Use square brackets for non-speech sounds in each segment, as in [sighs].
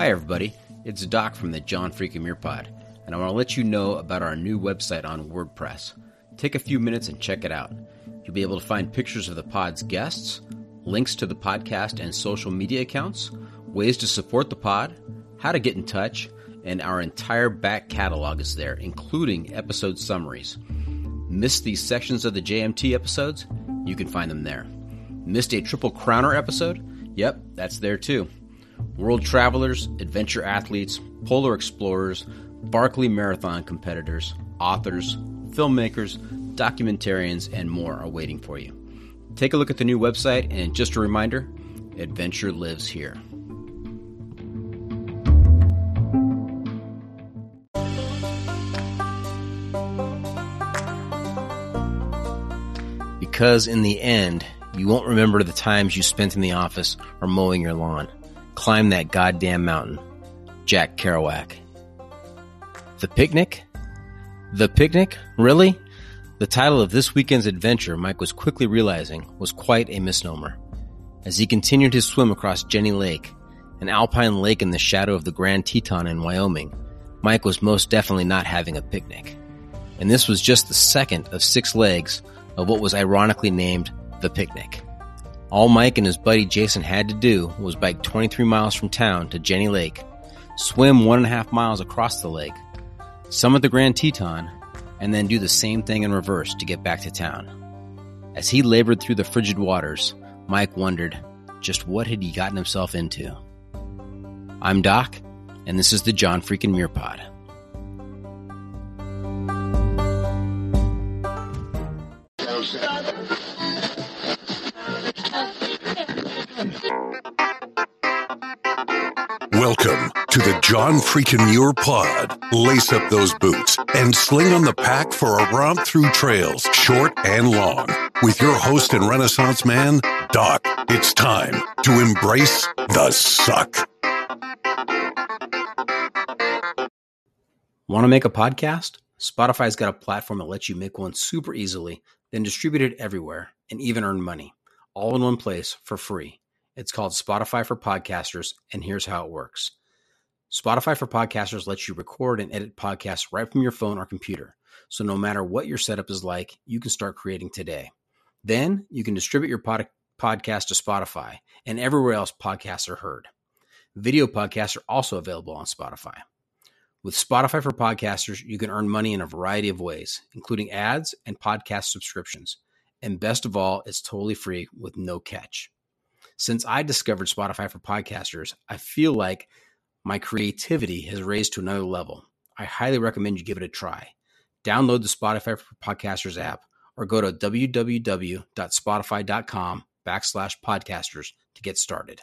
Hi, everybody. It's Doc from the John Freakin' Muir Pod, and I want to let you know about our new website on WordPress. Take a few minutes and check it out. You'll be able to find pictures of the pod's guests, links to the podcast and social media accounts, ways to support the pod, how to get in touch, and our entire back catalog is there, including episode summaries. Missed these sections of the JMT episodes? You can find them there. Missed a Triple Crowner episode? Yep, that's there too world travelers, adventure athletes, polar explorers, Barkley Marathon competitors, authors, filmmakers, documentarians, and more are waiting for you. Take a look at the new website, and just a reminder adventure lives here. Because in the end, you won't remember the times you spent in the office or mowing your lawn climb that goddamn mountain. Jack Kerouac. The picnic? The picnic? Really? The title of this weekend's adventure, Mike was quickly realizing, was quite a misnomer. As he continued his swim across Jenny Lake, an alpine lake in the shadow of the Grand Teton in Wyoming, Mike was most definitely not having a picnic. And this was just the second of six legs of what was ironically named the picnic. All Mike and his buddy Jason had to do was bike 23 miles from town to Jenny Lake, swim one and a half miles across the lake, summit the Grand Teton, and then do the same thing in reverse to get back to town. As he labored through the frigid waters, Mike wondered just what had he gotten himself into. I'm Doc, and this is the John Freakin' Muir Pod. Welcome to the John Freakin' Muir Pod. Lace up those boots and sling on the pack for a romp through trails, short and long. With your host and Renaissance man, Doc. It's time to embrace the suck. Want to make a podcast? Spotify's got a platform that lets you make one super easily, then distribute it everywhere and even earn money, all in one place for free. It's called Spotify for Podcasters, and here's how it works. Spotify for Podcasters lets you record and edit podcasts right from your phone or computer. So no matter what your setup is like, you can start creating today. Then you can distribute your pod- podcast to Spotify and everywhere else podcasts are heard. Video podcasts are also available on Spotify. With Spotify for Podcasters, you can earn money in a variety of ways, including ads and podcast subscriptions. And best of all, it's totally free with no catch. Since I discovered Spotify for podcasters, I feel like my creativity has raised to another level. I highly recommend you give it a try. Download the Spotify for Podcasters app or go to www.spotify.com backslash podcasters to get started.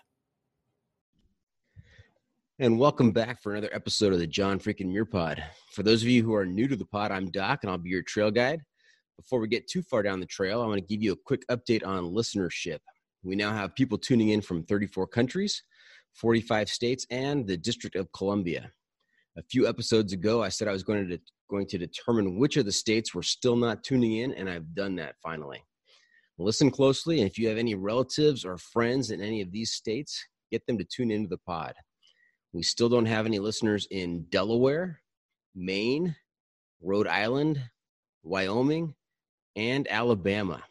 And welcome back for another episode of the John Freakin' Muir Pod. For those of you who are new to the pod, I'm Doc and I'll be your trail guide. Before we get too far down the trail, I want to give you a quick update on listenership. We now have people tuning in from 34 countries, 45 states, and the District of Columbia. A few episodes ago, I said I was going to, going to determine which of the states were still not tuning in, and I've done that finally. Listen closely, and if you have any relatives or friends in any of these states, get them to tune into the pod. We still don't have any listeners in Delaware, Maine, Rhode Island, Wyoming, and Alabama.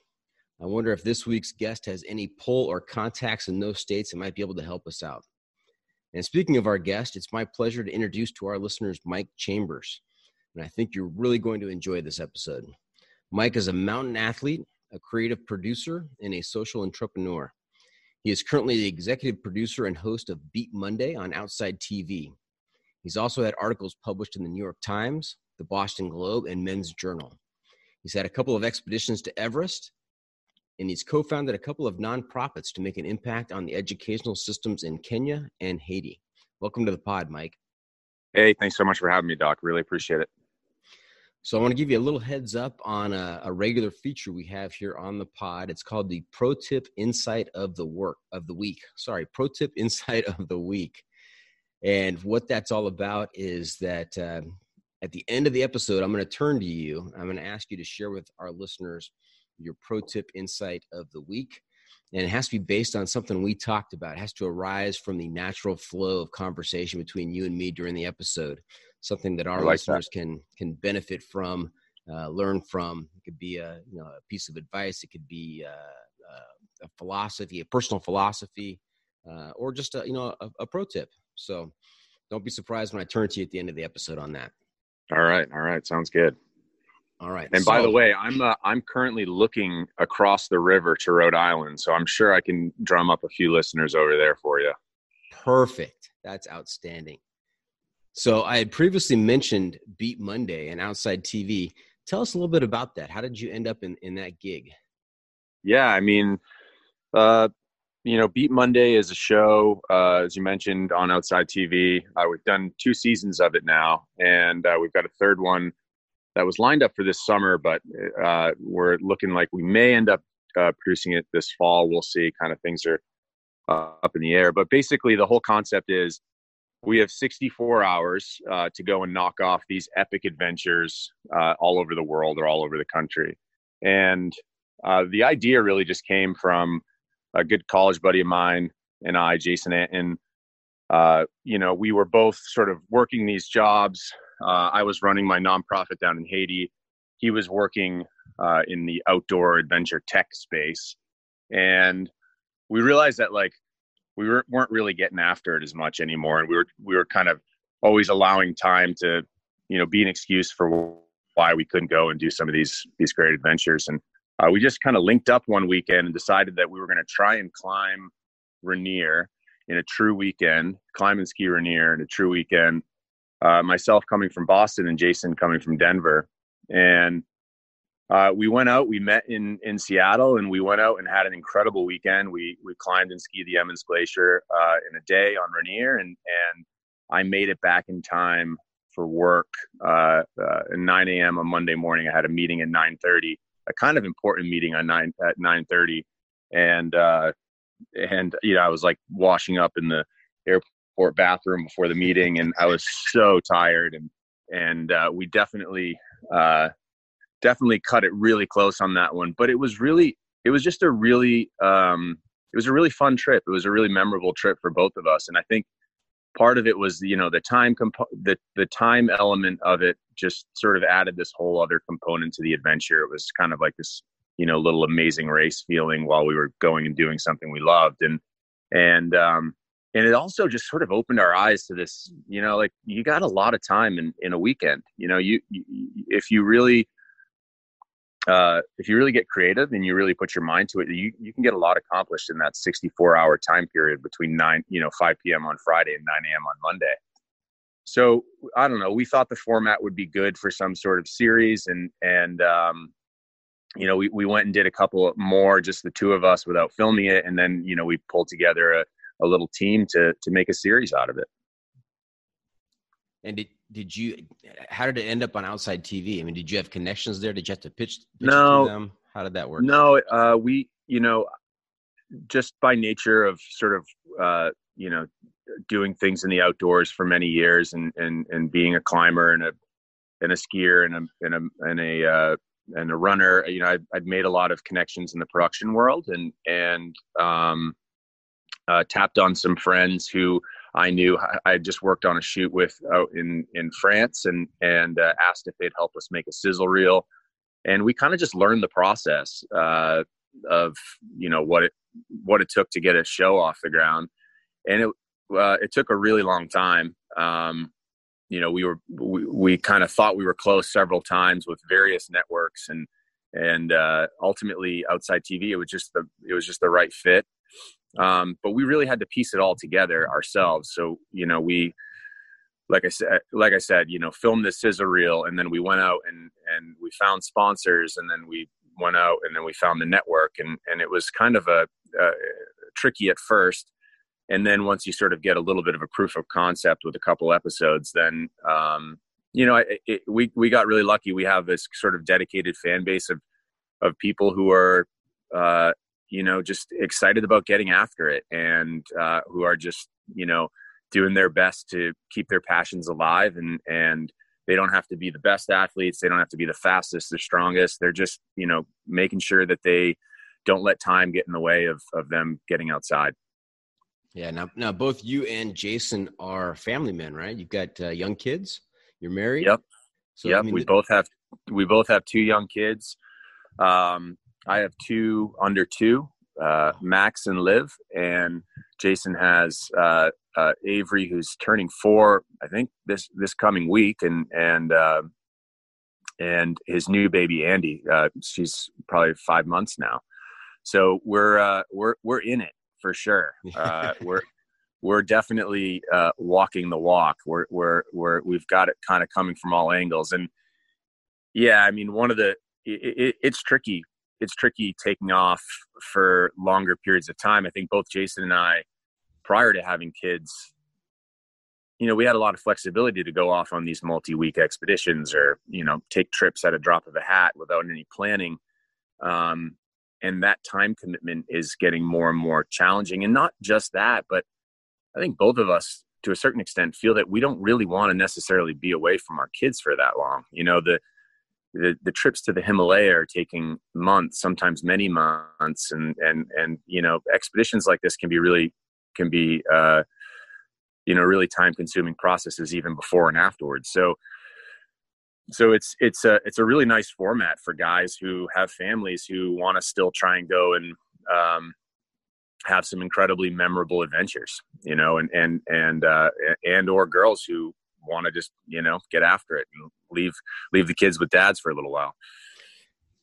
I wonder if this week's guest has any pull or contacts in those states that might be able to help us out. And speaking of our guest, it's my pleasure to introduce to our listeners Mike Chambers. And I think you're really going to enjoy this episode. Mike is a mountain athlete, a creative producer, and a social entrepreneur. He is currently the executive producer and host of Beat Monday on Outside TV. He's also had articles published in the New York Times, the Boston Globe, and Men's Journal. He's had a couple of expeditions to Everest, and he's co founded a couple of nonprofits to make an impact on the educational systems in Kenya and Haiti. Welcome to the pod, Mike. Hey, thanks so much for having me, Doc. Really appreciate it. So, I want to give you a little heads up on a, a regular feature we have here on the pod. It's called the Pro Tip Insight of the Work of the Week. Sorry, Pro Tip [laughs] Insight of the Week. And what that's all about is that uh, at the end of the episode, I'm going to turn to you. I'm going to ask you to share with our listeners your pro tip insight of the week. And it has to be based on something we talked about. It has to arise from the natural flow of conversation between you and me during the episode. Something that our like listeners that. can can benefit from, uh, learn from. It could be a you know a piece of advice. It could be uh, uh, a philosophy, a personal philosophy, uh, or just a you know a, a pro tip. So don't be surprised when I turn to you at the end of the episode on that. All right, all right, sounds good. All right. And so, by the way, I'm uh, I'm currently looking across the river to Rhode Island, so I'm sure I can drum up a few listeners over there for you. Perfect. That's outstanding. So I had previously mentioned Beat Monday and Outside TV. Tell us a little bit about that. How did you end up in in that gig? Yeah, I mean, uh, you know, Beat Monday is a show, uh, as you mentioned, on Outside TV. Uh, we've done two seasons of it now, and uh, we've got a third one that was lined up for this summer, but uh, we're looking like we may end up uh, producing it this fall. We'll see. Kind of things are uh, up in the air, but basically the whole concept is we have 64 hours uh, to go and knock off these epic adventures uh, all over the world or all over the country, and uh, the idea really just came from a good college buddy of mine and I, Jason Anton. you know, we were both sort of working these jobs uh, I was running my nonprofit down in Haiti. He was working uh, in the outdoor adventure tech space, and we realized that like we were, weren't really getting after it as much anymore, and we were we were kind of always allowing time to you know be an excuse for why we couldn't go and do some of these these great adventures. And uh, we just kind of linked up one weekend and decided that we were going to try and climb Rainier in a true weekend, climb and ski Rainier in a true weekend uh, myself coming from Boston and Jason coming from Denver. And uh, we went out, we met in, in Seattle and we went out and had an incredible weekend. We, we climbed and skied the Emmons Glacier uh, in a day on Rainier and, and I made it back in time for work uh, uh, at 9 a.m. on Monday morning. I had a meeting at 9:30, a kind of important meeting on nine at 9:30, and uh, and you know I was like washing up in the airport airport bathroom before the meeting, and I was so tired. And and uh, we definitely uh, definitely cut it really close on that one. But it was really it was just a really um, it was a really fun trip. It was a really memorable trip for both of us, and I think part of it was you know the time compo- the the time element of it just sort of added this whole other component to the adventure. It was kind of like this you know little amazing race feeling while we were going and doing something we loved and and um and it also just sort of opened our eyes to this you know like you got a lot of time in in a weekend you know you, you if you really uh, if you really get creative and you really put your mind to it, you, you can get a lot accomplished in that 64 hour time period between 9, you know, 5 p.m. on Friday and 9 a.m. on Monday. So I don't know. We thought the format would be good for some sort of series, and and um, you know, we we went and did a couple more, just the two of us, without filming it, and then you know we pulled together a a little team to to make a series out of it. And did did you? How did it end up on Outside TV? I mean, did you have connections there? Did you have to pitch? pitch no. them? How did that work? No, uh, we you know just by nature of sort of uh, you know doing things in the outdoors for many years and and and being a climber and a and a skier and a and a and a uh, and a runner you know I'd, I'd, made a lot of connections in the production world and and um, uh, tapped on some friends who I knew I had just worked on a shoot with out in in France and and uh, asked if they'd help us make a sizzle reel and we kind of just learned the process uh, of you know what it what it took to get a show off the ground and it uh, it took a really long time. Um, you know, we were we, we kind of thought we were close several times with various networks, and and uh, ultimately outside TV, it was just the it was just the right fit. Um, but we really had to piece it all together ourselves. So you know, we like I said, like I said, you know, filmed the sizzle reel, and then we went out and and we found sponsors, and then we went out and then we found the network, and and it was kind of a, a tricky at first and then once you sort of get a little bit of a proof of concept with a couple episodes then um, you know it, it, we we got really lucky we have this sort of dedicated fan base of of people who are uh, you know just excited about getting after it and uh, who are just you know doing their best to keep their passions alive and and they don't have to be the best athletes they don't have to be the fastest the strongest they're just you know making sure that they don't let time get in the way of of them getting outside yeah. Now, now both you and Jason are family men, right? You've got uh, young kids. You're married. Yep. So, yep. I mean, we both have we both have two young kids. Um, I have two under two, uh, Max and Liv, and Jason has uh, uh, Avery, who's turning four. I think this this coming week, and and uh, and his new baby Andy. Uh, she's probably five months now. So we're uh, we're we're in it for sure. Uh, [laughs] we're we're definitely uh, walking the walk. We're we're we're we've got it kind of coming from all angles, and yeah, I mean, one of the it, it, it's tricky. It's tricky taking off for longer periods of time. I think both Jason and I, prior to having kids, you know, we had a lot of flexibility to go off on these multi-week expeditions or you know take trips at a drop of a hat without any planning. Um, and that time commitment is getting more and more challenging and not just that but i think both of us to a certain extent feel that we don't really want to necessarily be away from our kids for that long you know the the, the trips to the himalaya are taking months sometimes many months and and and you know expeditions like this can be really can be uh you know really time consuming processes even before and afterwards. So so it's it's a it's a really nice format for guys who have families who want to still try and go and um, have some incredibly memorable adventures, you know, and and and uh, and or girls who want to just you know get after it and leave leave the kids with dads for a little while.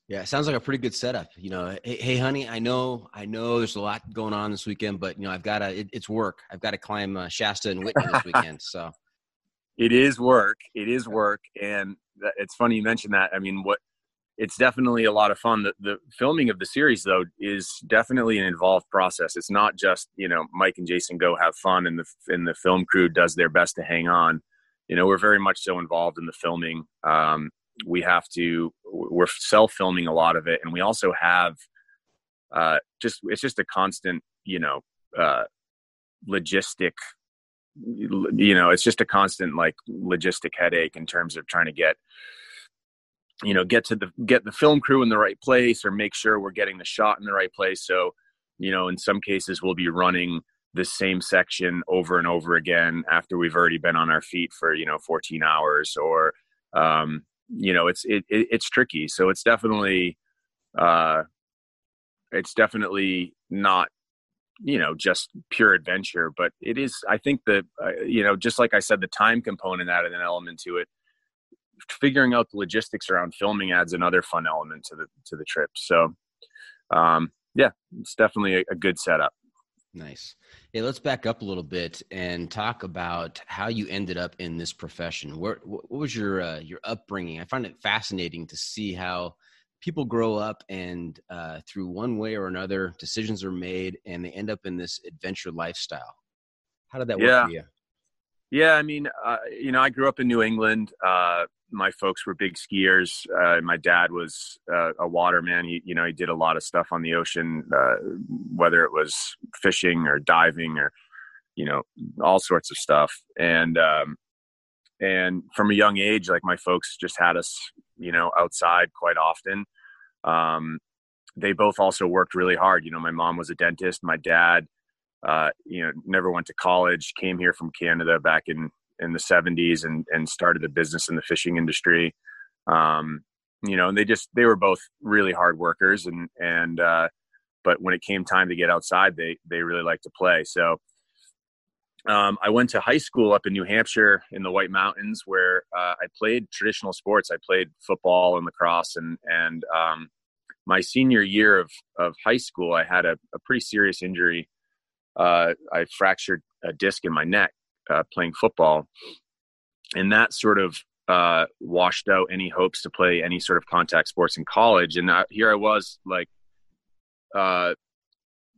Yeah, it sounds like a pretty good setup. You know, hey, hey, honey, I know, I know, there's a lot going on this weekend, but you know, I've got to. It, it's work. I've got to climb uh, Shasta and Whitney this weekend. So [laughs] it is work. It is work, and it's funny you mentioned that. I mean, what it's definitely a lot of fun. The, the filming of the series, though, is definitely an involved process. It's not just you know Mike and Jason go have fun, and the and the film crew does their best to hang on. You know, we're very much so involved in the filming. Um, we have to we're self filming a lot of it, and we also have uh, just it's just a constant you know uh, logistic you know it's just a constant like logistic headache in terms of trying to get you know get to the get the film crew in the right place or make sure we're getting the shot in the right place so you know in some cases we'll be running the same section over and over again after we've already been on our feet for you know 14 hours or um you know it's it, it it's tricky. So it's definitely uh it's definitely not you know just pure adventure but it is i think that uh, you know just like i said the time component added an element to it. Figuring out the logistics around filming adds another fun element to the to the trip. So um yeah it's definitely a, a good setup nice. Hey let's back up a little bit and talk about how you ended up in this profession. Where what was your uh, your upbringing? I find it fascinating to see how people grow up and uh, through one way or another decisions are made and they end up in this adventure lifestyle. How did that work yeah. for you? Yeah i mean uh, you know i grew up in new england uh, my folks were big skiers. Uh, my dad was uh, a waterman. He, you know, he did a lot of stuff on the ocean, uh, whether it was fishing or diving or, you know, all sorts of stuff. And um, and from a young age, like my folks just had us, you know, outside quite often. Um, they both also worked really hard. You know, my mom was a dentist. My dad, uh, you know, never went to college. Came here from Canada back in in the 70s and and started a business in the fishing industry um, you know and they just they were both really hard workers and and uh, but when it came time to get outside they they really liked to play so um, I went to high school up in New Hampshire in the White Mountains, where uh, I played traditional sports. I played football and lacrosse, and and um, my senior year of of high school, I had a, a pretty serious injury. Uh, I fractured a disc in my neck, uh, playing football, and that sort of uh, washed out any hopes to play any sort of contact sports in college. And I, here I was, like, uh,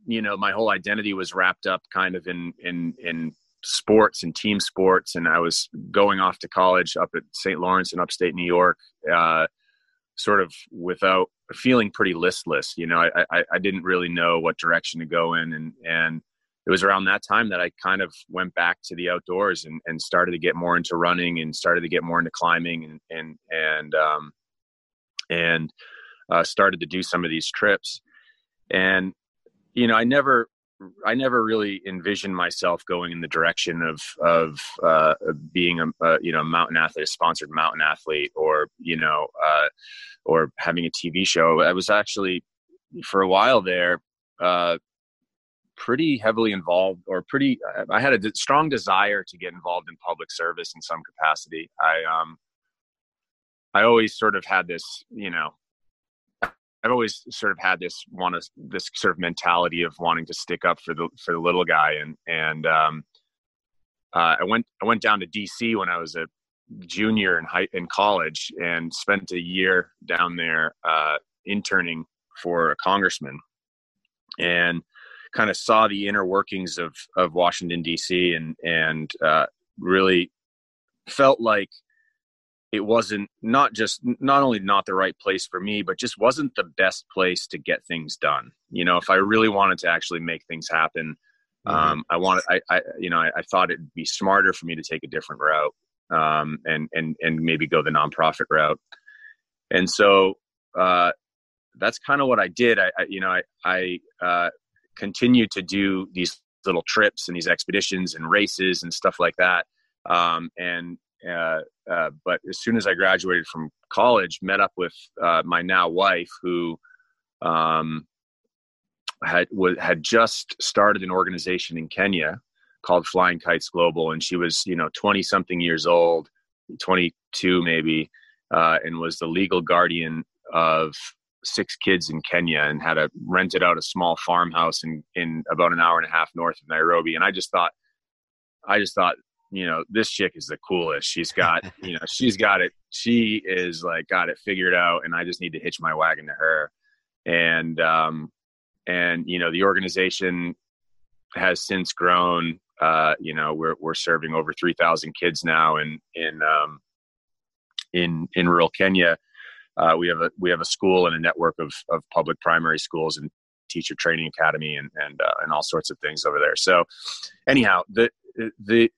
you know, my whole identity was wrapped up kind of in in in sports and team sports, and I was going off to college up at St. Lawrence in upstate New York. Uh, sort of without feeling pretty listless you know I, I i didn't really know what direction to go in and and it was around that time that I kind of went back to the outdoors and, and started to get more into running and started to get more into climbing and and and um, and uh, started to do some of these trips. And you know, I never I never really envisioned myself going in the direction of of uh, being a, you know mountain athlete, a sponsored mountain athlete, or you know, uh, or having a TV show. I was actually for a while there uh, pretty heavily involved or pretty i had a strong desire to get involved in public service in some capacity. I um i always sort of had this you know i've always sort of had this want to this sort of mentality of wanting to stick up for the for the little guy. And and um uh, i went i went down to dc when i was a junior in high in college and spent a year down there uh interning for a congressman. And kind of saw the inner workings of of Washington D.C. and and uh, really felt like it wasn't not just not only not the right place for me, but just wasn't the best place to get things done. You know, if I really wanted to actually make things happen, mm-hmm. um, I wanted I, I you know I, I, thought it'd be smarter for me to take a different route um, and and and maybe go the nonprofit route. And so uh, that's kind of what I did. I, I you know I I uh, continue to do these little trips and these expeditions and races and stuff like that. Um, and uh, uh, but as soon as I graduated from college, met up with uh, my now wife, who um, had had just started an organization in Kenya called Flying Kites Global, and she was you know twenty something years old, twenty two maybe, uh, and was the legal guardian of six kids in Kenya and had a rented out a small farmhouse in in about an hour and a half north of Nairobi. And I just thought, I just thought, you know, this chick is the coolest. She's got, [laughs] you know, she's got it. She is like got it figured out, and I just need to hitch my wagon to her. And um, and you know, the organization has since grown. Uh, you know, we're we're serving over three thousand kids now in in um, in in rural Kenya uh, we have a we have a school and a network of of public primary schools and teacher training academy and and uh, and all sorts of things over there. So, anyhow, the the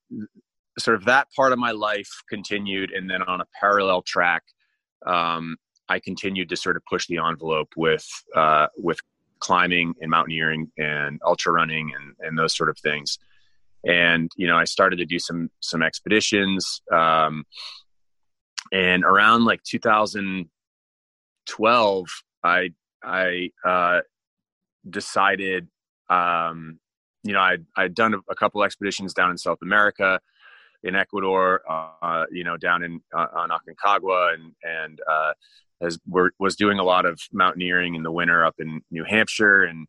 sort of that part of my life continued, and then on a parallel track, um, I continued to sort of push the envelope with uh, with climbing and mountaineering and ultra running and and those sort of things. And you know, I started to do some some expeditions. Um, and around like 2000 12, I I uh, decided, um, you know, I I'd done a, couple expeditions down in South America, in Ecuador, uh, you know, down in uh, on Aconcagua, and and uh, were, was doing a lot of mountaineering in the winter up in New Hampshire, and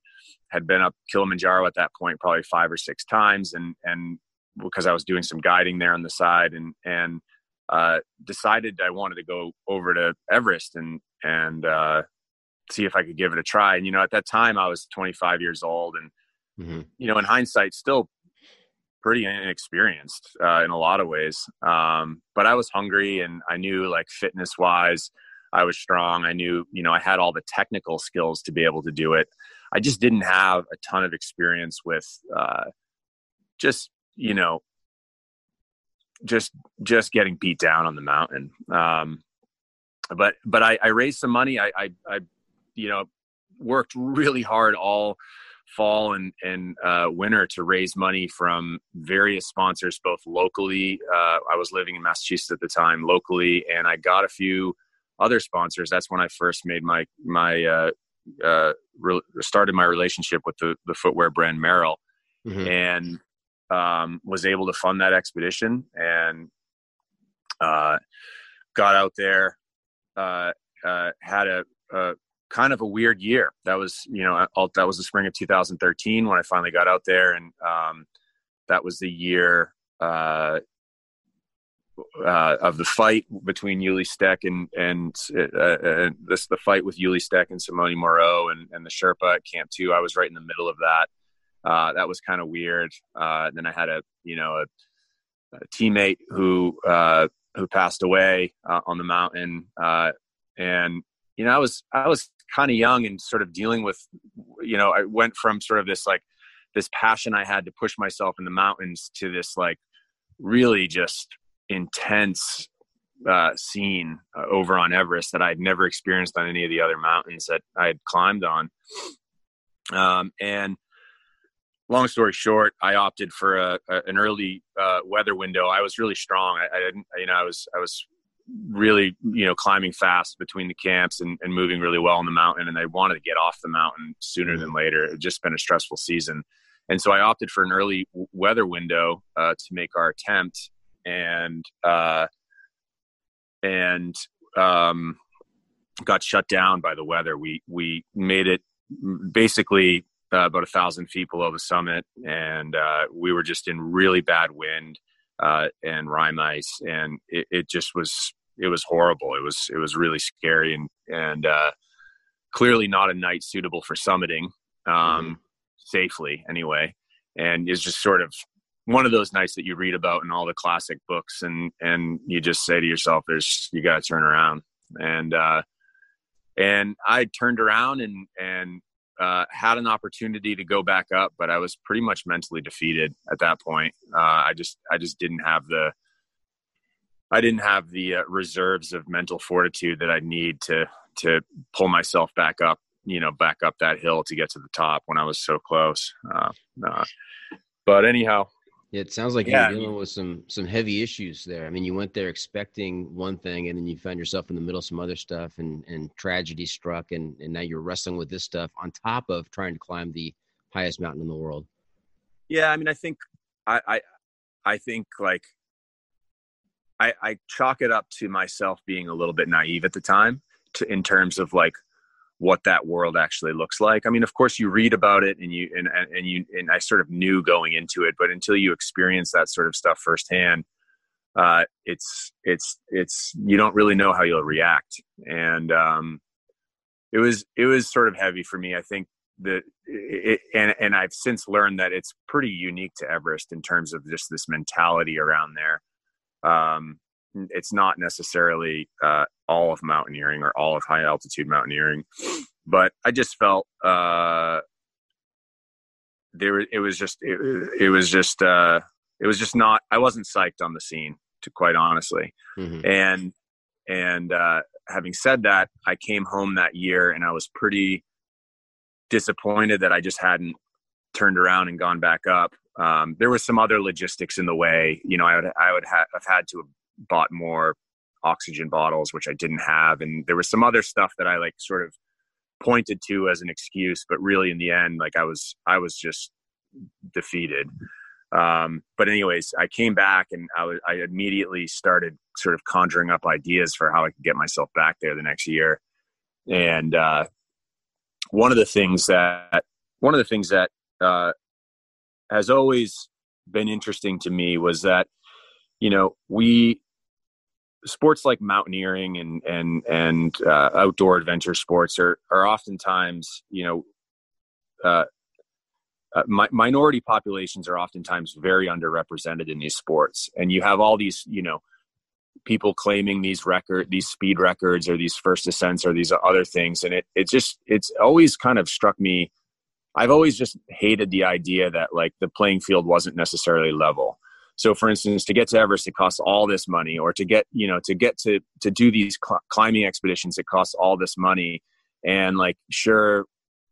had been up Kilimanjaro at that point probably five or six times, and and because I was doing some guiding there on the side, and and uh, decided I wanted to go over to Everest and and uh, see if I could give it a try. And you know, at that time I was 25 years old, and mm-hmm. you know, in hindsight, still pretty inexperienced uh, in a lot of ways. Um, but I was hungry and I knew like fitness wise, I was strong. I knew, you know, I had all the technical skills to be able to do it. I just didn't have a ton of experience with uh, just, you know, just just getting beat down on the mountain. Um, but but I, I raised some money. I, I, I you know worked really hard all fall and, and uh, winter to raise money from various sponsors, both locally. Uh, I was living in Massachusetts at the time, locally, and I got a few other sponsors. That's when I first made my my uh, uh re- started my relationship with the the footwear brand Merrell, mm-hmm. and um, was able to fund that expedition and uh, got out there. Uh, had a, a kind of a weird year. That was, you know, that was the spring of 2013 when I finally got out there, and um, that was the year uh, uh, of the fight between Ueli Steck and and uh, this the fight with Ueli Steck and Simone Moro and, and the Sherpa at Camp Two. I was right in the middle of that. Uh, that was kind of weird. Uh, then I had a you know a, a teammate who uh, who passed away on the mountain, and you know I was I was kind of young and sort of dealing with, you know, I went from sort of this like this passion I had to push myself in the mountains to this like really just intense uh, scene uh, over on Everest that I'd never experienced on any of the other mountains that I had climbed on. Um, and long story short, I opted for a, a an early uh, weather window. I was really strong. I, I, didn't, you know, I was I was really you know climbing fast between the camps and, and moving really well on the mountain and i wanted to get off the mountain sooner than later it just been a stressful season and so i opted for an early weather window uh, to make our attempt and uh, and um, got shut down by the weather we we made it basically uh, about a thousand feet below the summit and uh, we were just in really bad wind uh, and rime ice, and it, it, just was it was horrible. It was it was really scary and and uh, clearly not a night suitable for summiting um, mm-hmm. safely anyway. And it's just sort of one of those nights that you read about in all the classic books, and and you just say to yourself, "There's you got to turn around." And uh, and I turned around and and uh, had an opportunity to go back up, but I was pretty much mentally defeated at that point. Uh, I just I just didn't have the I didn't have the uh, reserves of mental fortitude that I need to to pull myself back up, you know, back up that hill to get to the top when I was so close. Uh, uh, but anyhow, it sounds like yeah, you're dealing with some some heavy issues there. I mean, you went there expecting one thing, and then you found yourself in the middle of some other stuff, and and tragedy struck, and and now you're wrestling with this stuff on top of trying to climb the highest mountain in the world. Yeah, I mean, I think I I, I think like I, I chalk it up to myself being a little bit naive at the time to, in terms of like what that world actually looks like. I mean, of course you read about it and you, and, and you, and I sort of knew going into it, but until you experience that sort of stuff firsthand, uh, it's, it's, it's, you don't really know how you'll react. And, um, it was, it was sort of heavy for me. I think that it, and, and I've since learned that it's pretty unique to Everest in terms of just this mentality around there um, it's not necessarily uh, all of mountaineering or all of high altitude mountaineering, but I just felt uh, there. It was just it, it was just uh, it was just not. I wasn't psyched on the scene, to quite honestly, mm-hmm. and and uh, having said that, I came home that year and I was pretty disappointed that I just hadn't turned around and gone back up um, there was some other logistics in the way. You know, I would I would ha- have had to have bought more oxygen bottles, which I didn't have, and there was some other stuff that I like sort of pointed to as an excuse, but really in the end, like I was I was just defeated. Um, but anyways, I came back and I, was, I immediately started sort of conjuring up ideas for how I could get myself back there the next year. And uh, one of the things that one of the things that uh, has always been interesting to me was that you know we sports like mountaineering and and and uh, outdoor adventure sports are are oftentimes you know uh, uh, mi- minority populations are oftentimes very underrepresented in these sports, and you have all these you know people claiming these record these speed records or these first ascents or these other things. And it it just it's always kind of struck me i've always just hated the idea that like the playing field wasn't necessarily level so for instance to get to everest it costs all this money or to get you know to get to to do these cl- climbing expeditions it costs all this money and like sure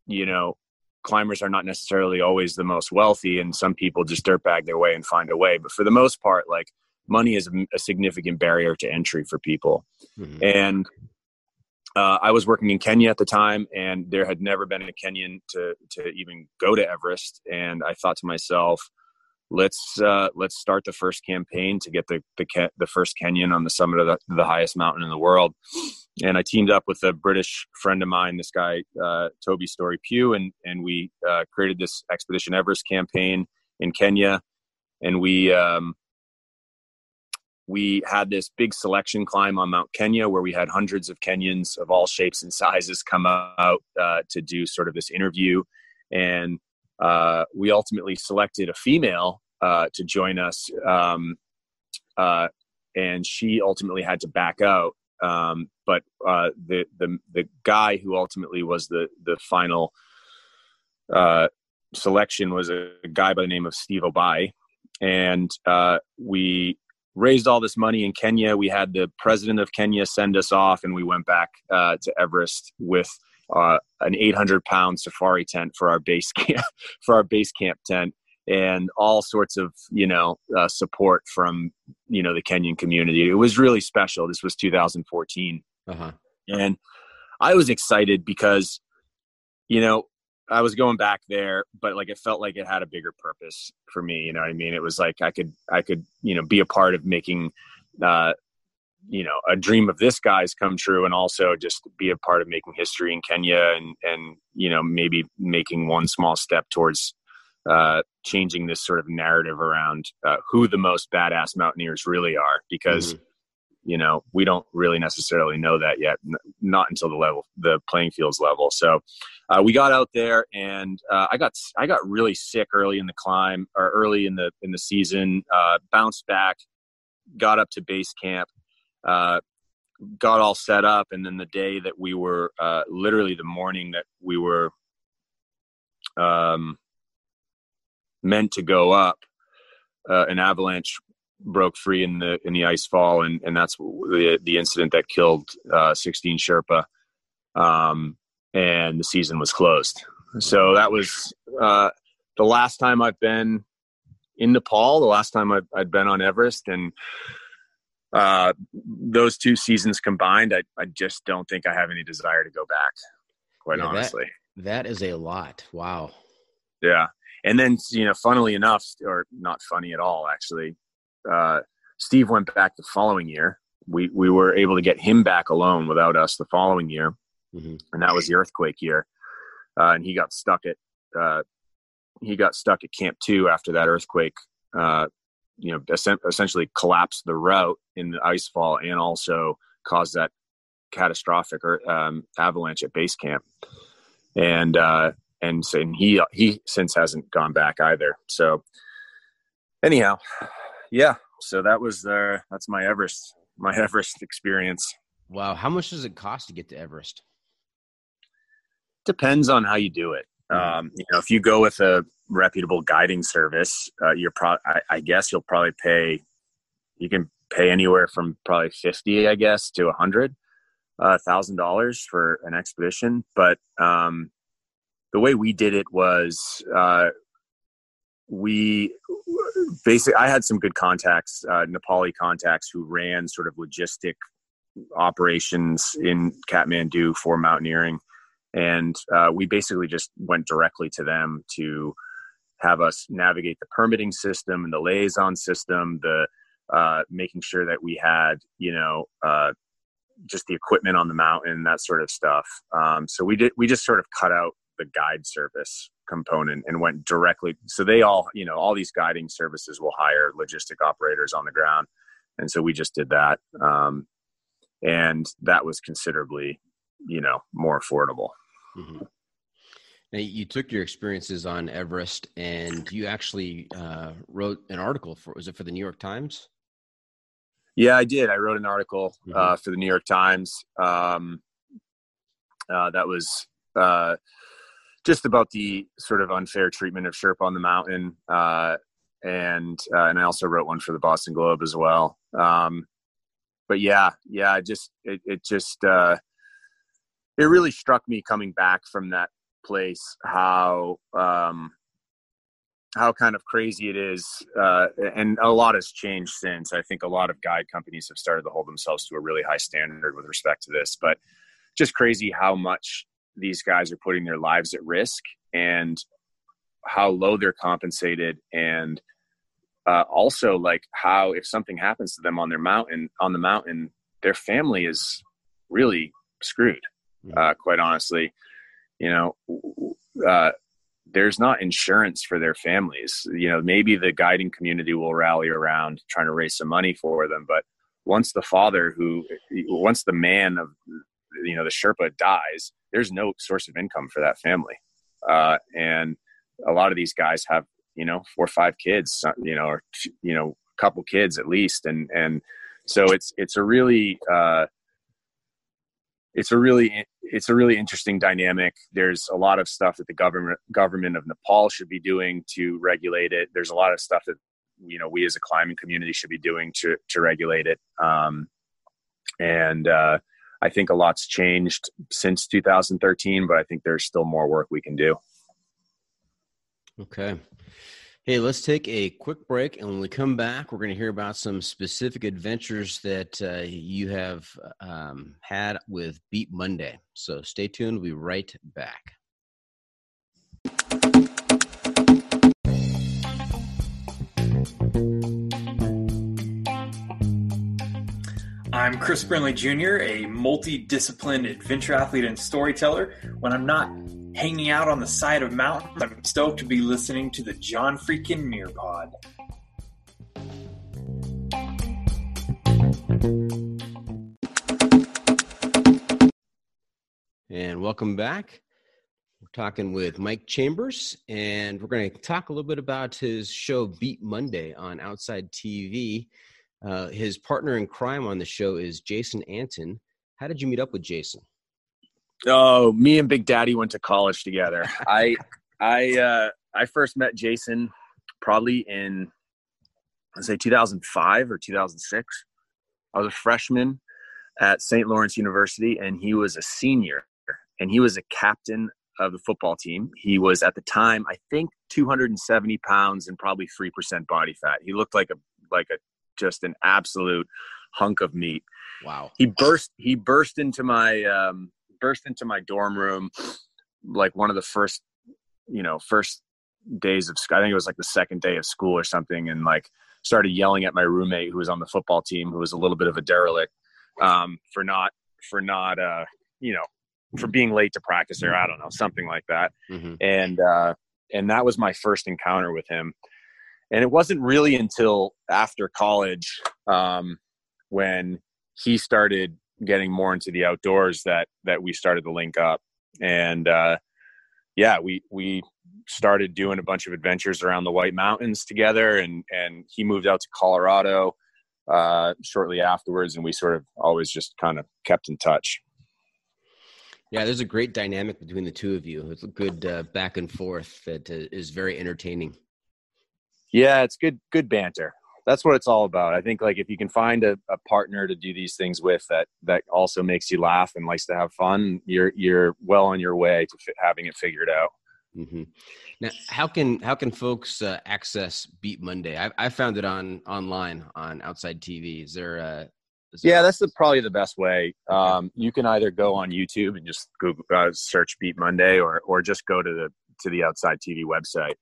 you know climbers are not necessarily always the most wealthy and some people just dirtbag their way and find a way but for the most part like money is a, significant barrier to entry for people mm-hmm. and uh, I was working in Kenya at the time, and there had never been a Kenyan to to even go to Everest. And I thought to myself, let's uh, let's start the first campaign to get the the, the first Kenyan on the summit of the, the, highest mountain in the world. And I teamed up with a British friend of mine, this guy uh, Toby Story Pugh, and and we uh, created this Expedition Everest campaign in Kenya, and we um, we had this big selection climb on Mount Kenya where we had hundreds of Kenyans of all shapes and sizes come out uh, to do sort of this interview, and uh, we ultimately selected a female uh, to join us. Um, uh, and she ultimately had to back out um, but uh, the the the guy who ultimately was the the final uh, selection was a, guy by the name of Steve Obbayi, and uh, we raised all this money in Kenya. We had the president of Kenya send us off, and we went back uh, to Everest with uh, an 800 pound safari tent for our base camp [laughs] for our base camp tent and all sorts of you know uh, support from you know the Kenyan community. It was really special. This was 2014, uh-huh. and I was excited because you know I was going back there, but like it felt like it had a bigger purpose for me. You know what I mean? It was like I could I could you know be a part of making. Uh, you know, a dream of this guy's come true, and also just be a part of making history in Kenya, and and you know maybe making one small step towards uh, changing this sort of narrative around uh, who the most badass mountaineers really are because mm-hmm. you know we don't really necessarily know that yet n- not until the level the playing fields level so uh, we got out there and uh, i got i got really sick early in the climb or early in the in the season uh, bounced back got up to base camp uh, got all set up and then the day that we were literally the morning that we were um, meant to go up, uh, an avalanche broke free in the in the ice fall, and and that's the the incident that killed uh, 16 Sherpa, um, and the season was closed. So that was uh, the last time I've been in Nepal. The last time i had been on Everest, and uh, those two seasons combined, I, I just don't think I have any desire to go back. Quite yeah, honestly, that, that is a lot. Wow. Yeah, and then you know funnily enough or not funny at all actually uh, steve went back the following year we we were able to get him back alone without us the following year mm-hmm. and that was the earthquake year uh, and he got stuck at uh, he got stuck at camp two after that earthquake uh, you know essentially collapse the route in the ice fall and also cause that catastrophic or, um, avalanche at base camp and uh, and and he he since hasn't gone back either. So anyhow, yeah. So that was uh that's my Everest my [laughs] Everest experience. Wow, how much does it cost to get to Everest? Depends on how you do it. Mm-hmm. Um, you know, if you go with a reputable guiding service, uh, you're pro- I, I guess you'll probably pay. You can pay anywhere from probably fifty, I guess, to a hundred uh, thousand dollars for an expedition. But um, the way we did it was uh, we basically I had some good contacts, uh, Nepali contacts who ran sort of logistic operations in Kathmandu for mountaineering, and uh, we basically just went directly to them to have us navigate the permitting system and the liaison system, the uh, making sure that we had you know uh, just the equipment on the mountain, that sort of stuff. Um, so we did we just sort of cut out the guide service component and went directly so they all you know all these guiding services will hire logistic operators on the ground and so we just did that um, and that was considerably you know more affordable mm-hmm. Now, you took your experiences on Everest and you actually uh, wrote an article for, was it for the New York Times? Yeah, I did. I wrote an article mm-hmm. uh, for the New York Times um, uh, that was uh, just about the sort of unfair treatment of Sherpa on the mountain. Uh, and, uh, and I also wrote one for the Boston Globe as well. Um, but yeah, yeah, just, it, it just, it really struck me coming back from that place how um, how kind of crazy it is, uh, and a lot has changed since. I think a lot of guide companies have started to hold themselves to a really high standard with respect to this, but just crazy how much these guys are putting their lives at risk and how low they're compensated and uh, also like how if something happens to them on their mountain on the mountain their family is really screwed uh, quite honestly you know uh, there's not insurance for their families. You know maybe the guiding community will rally around trying to raise some money for them but once the father who once the man of you know the sherpa dies there's no source of income for that family. Uh, and a lot of these guys have you know four or five kids you know or you know a couple kids at least. And and so it's it's a really uh, it's a really it's a really interesting dynamic. There's a lot of stuff that the government government of Nepal should be doing to regulate it. There's a lot of stuff that you know we as a climbing community should be doing to to regulate it. Um, and uh, I think a lot's changed since 2013, but I think there's still more work we can do. Okay. Hey, let's take a quick break. And when we come back, we're going to hear about some specific adventures that uh, you have um, had with Beat Monday. So stay tuned. We'll be right back. I'm Chris Brinlee Jr., a multidisciplined adventure athlete and storyteller. When I'm not hanging out on the side of mountains, I'm stoked to be listening to the John Freakin' Muir Pod. And welcome back. We're talking with Mike Chambers, and we're going to talk a little bit about his show Beat Monday on Outside TV. Uh, his partner in crime on the show is Jason Antin. How did you meet up with Jason? Oh, me and Big Daddy went to college together. [laughs] I I uh, I first met Jason probably in let's say 2005 or 2006. I was a freshman at St. Lawrence University, and he was a senior, and he was a captain of the football team. He was at the time, I think, 270 pounds and probably three percent body fat. He looked like a like a just an absolute hunk of meat. Wow. He burst he burst into my um, burst into my dorm room like one of the first you know first days of school. i think it was like the second day of school or something and like started yelling at my roommate who was on the football team who was a little bit of a derelict um, for not for not uh you know for being late to practice or i don't know something like that mm-hmm. and uh and that was my first encounter with him and it wasn't really until after college um when he started getting more into the outdoors that that we started to link up. And uh yeah we we started doing a bunch of adventures around the white mountains together and and he moved out to colorado uh shortly afterwards and we sort of always just kind of kept in touch. Yeah there's a great dynamic between the two of you. It's a good uh, back and forth that uh, is very entertaining. Yeah it's good good banter that's what it's all about. I think like if you can find a, a partner to do these things with that that also makes you laugh and likes to have fun, you're you're well on your way to f- having it figured out. Mm-hmm. Now, how can how can folks uh, access Beat Monday? I, I found it on online on Outside TV. Is there a yeah, that's the, probably the best way. Um, you can either go on YouTube and just Google, uh, search Beat Monday, or or just go to the to the Outside TV website.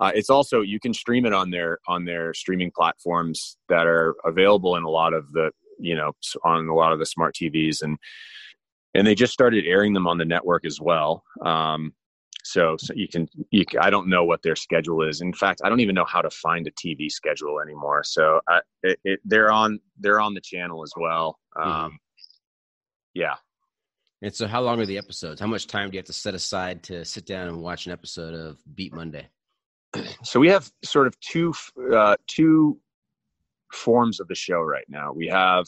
Uh, it's also you can stream it on their on their streaming platforms that are available in a lot of the you know on a lot of the smart TVs and and they just started airing them on the network as well. Um, so, so you can you can, I don't know what their schedule is. In fact, I don't even know how to find a TV schedule anymore. So I, it, it, they're on they're on the channel as well. Mm-hmm. Um, mm-hmm. Yeah. And so, how long are the episodes? How much time do you have to set aside to sit down and watch an episode of Beat Monday? [clears throat] So we have sort of two uh, two forms of the show right now. We have